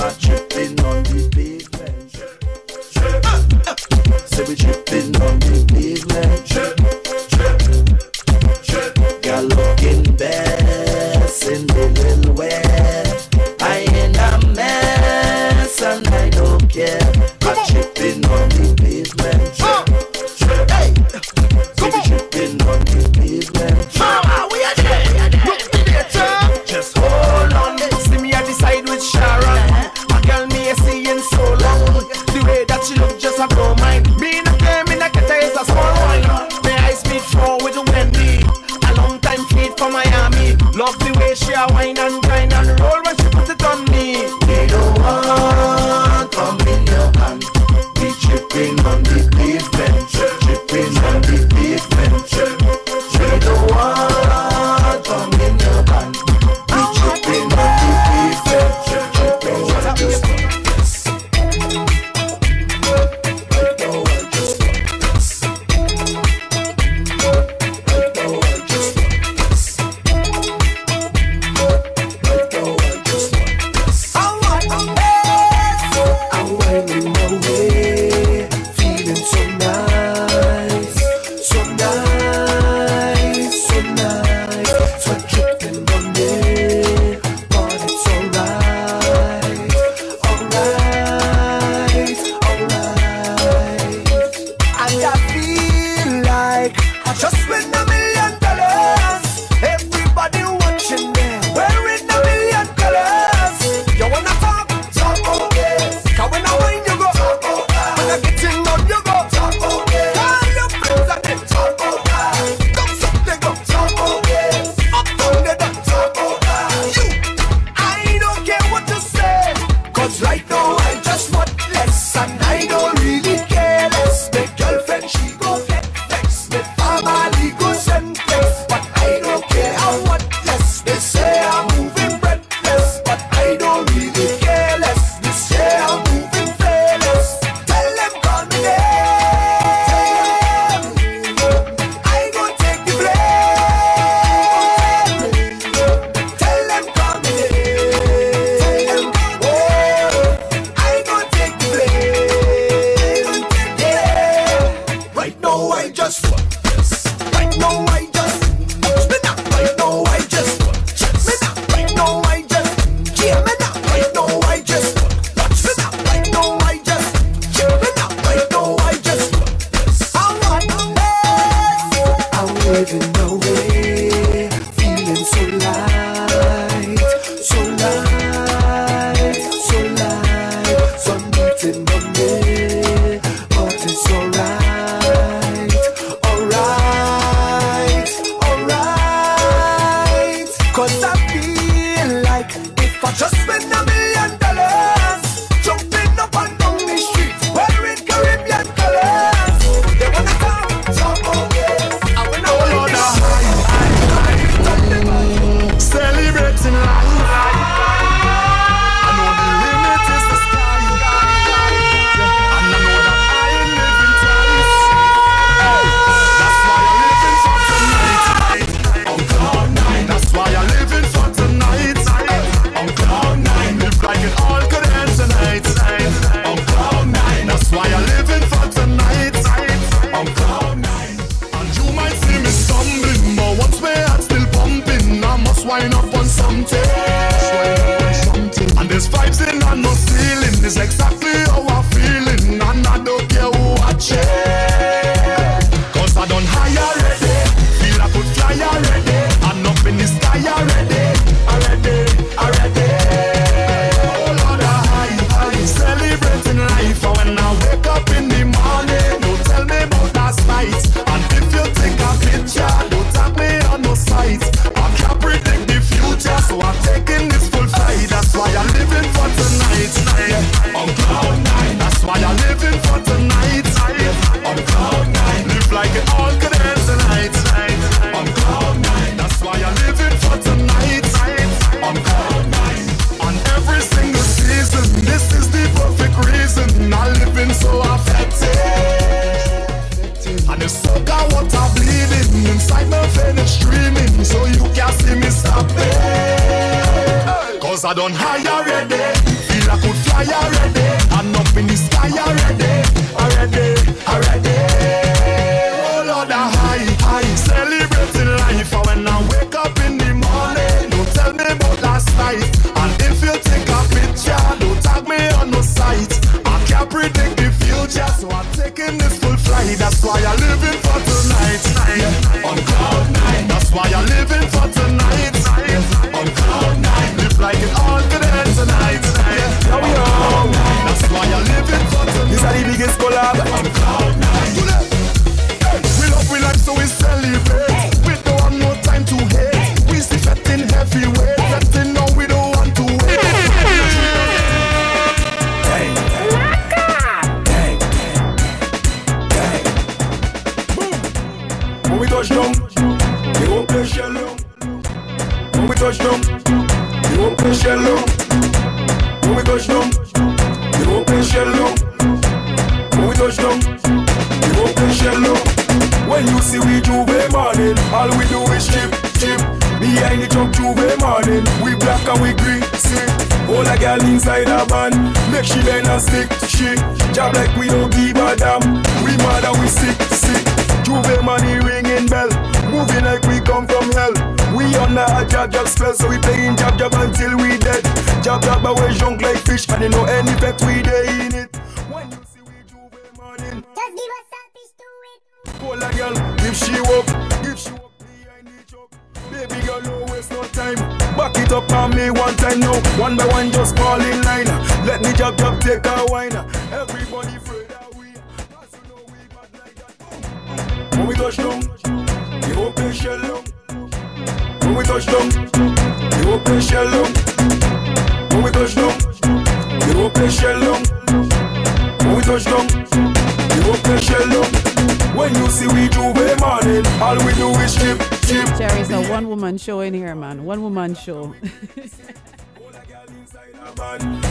S2: one
S7: woman show in here, man. One woman show.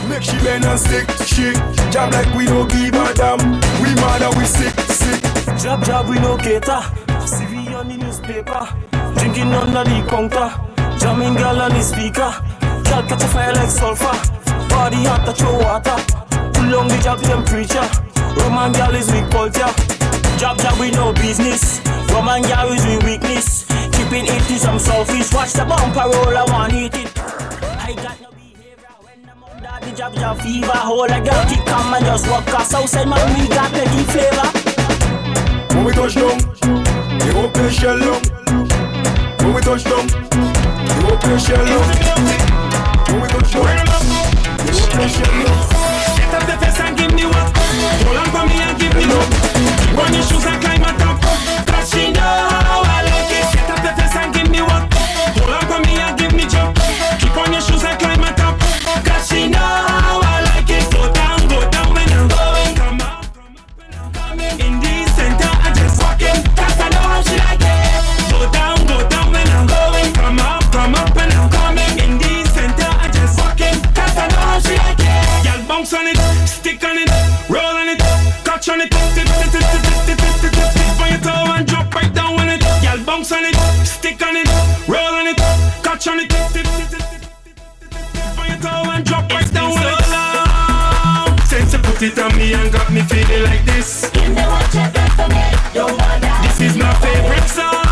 S2: Make she bend and stick, like we don't give a damn. We mad and we sick, sick.
S21: We no cater. CV on the newspaper. Drinking under the counter. Jamming girl on the speaker. Girl catch a fire like sulfur. Body hot, touch your water. Pull on the temperature. Roman girl is weak culture. We no business. Roman girl is we weakness tipping it to some selfish. Watch the bumper roll, I want it. I got no behavior when I'm under the job, job fever. Hold a girl, keep calm and just walk us outside, man. We got plenty flavor.
S2: When we touch down, we won't play shell long. When we touch down, we won't play shell long. When we touch down, we won't play shell long.
S21: Get up the fest and give me what? Hold on for me and give me what? Run your shoes and climb on top. put it on me and got me feeling like this. Give me what you got for me. This is my favorite song.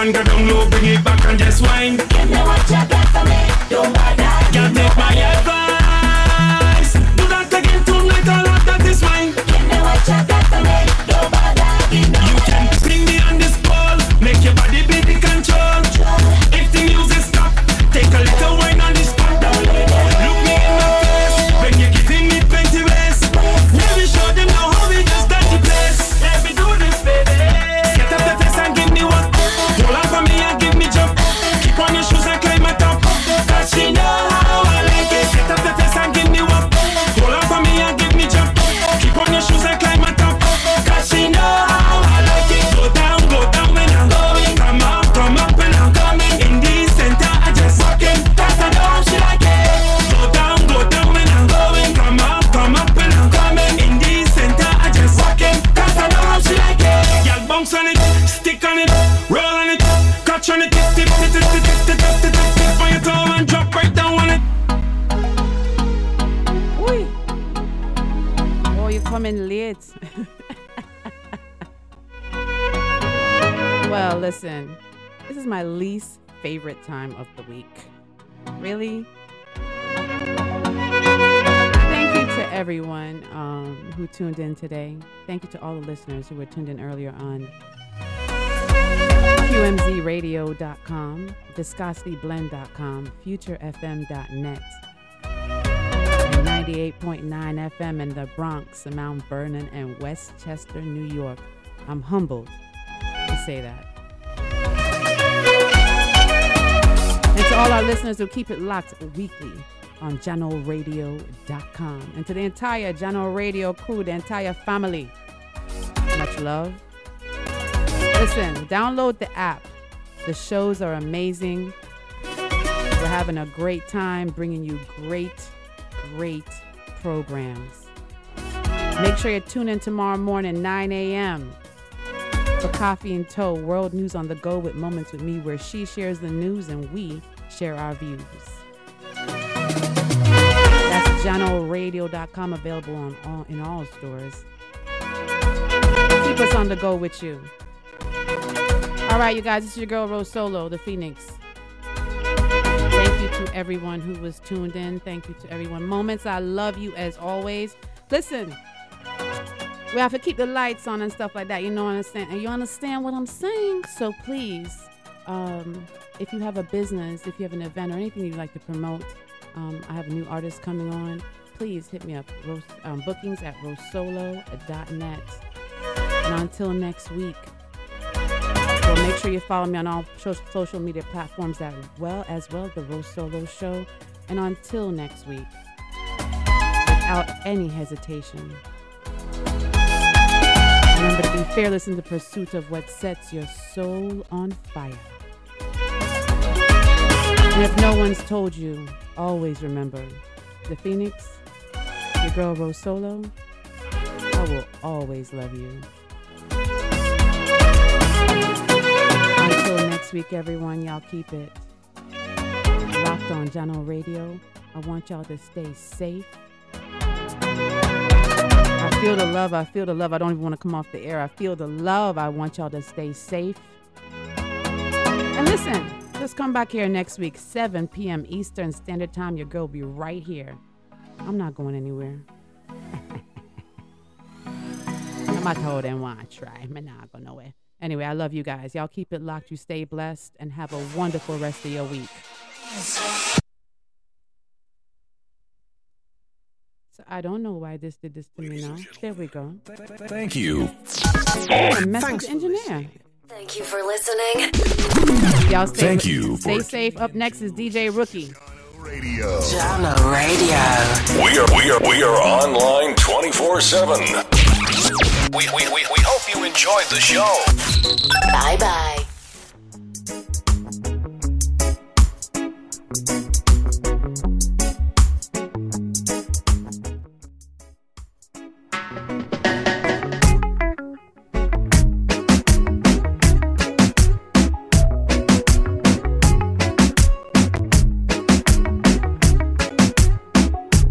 S21: and go down low, bring it back and just whine. Give me what you coming
S7: late. well, listen, this is my least favorite time of the week. Really? Thank you to everyone um, who tuned in today. Thank you to all the listeners who were tuned in earlier on QMZRadio.com, ViscosityBlend.com, FutureFM.net on 98.9 FM in the Bronx, Mount Vernon, and Westchester, New York. I'm humbled to say that. And to all our listeners who keep it locked weekly on JahknoRadio.com, And to the entire Jahkno Radio crew, the entire family, much love. Listen, download the app. The shows are amazing. We're having a great time bringing you great great programs. Make sure you tune in tomorrow morning, 9 a.m. for Coffee and Toe, World News on the Go with Moments with Mi, where she shares the news and we share our views. That's JahknoRadio.com, available on all, in all stores. Keep us on the go with you. All right, you guys, this is your girl RoSolo, the Phoenix. To everyone who was tuned in. Thank you to everyone. Moments, I love you as always. Listen, we have to keep the lights on and stuff like that. You know, what i'm And you understand what I'm saying? So please, um, if you have a business, if you have an event or anything you'd like to promote, um, I have a new artist coming on. Please hit me up. Um, bookings at rosolo.net. And until next week, make sure you follow me on all social media platforms as well as well the RoSolo Show. And until next week, without any hesitation, remember to be fearless in the pursuit of what sets your soul on fire. And if no one's told you, always remember the Phoenix, your girl RoSolo. I will always love you. Next week, everyone, y'all keep it locked on Jahkno Radio. I want y'all to stay safe. I feel the love. I feel the love. I don't even want to come off the air. I feel the love. I want y'all to stay safe. And listen, just come back here next week, 7 p.m. Eastern Standard Time. Your girl will be right here. I'm not going anywhere. I'm not want to try. I'm not going nowhere. Anyway, I love you guys. Y'all keep it locked. You stay blessed and have a wonderful rest of your week. So I don't know why this did this to me now. There we go.
S3: Thank you.
S7: Oh, a message engineer.
S22: Thank you for listening.
S7: Y'all stay,
S3: Thank you
S7: Stay
S3: for-
S7: safe. Up next is DJ Rookie.
S3: Radio.
S22: Jahkno Radio.
S3: We are we are we are online 24/7.
S22: We, we, we, we hope you enjoyed the show. Bye bye.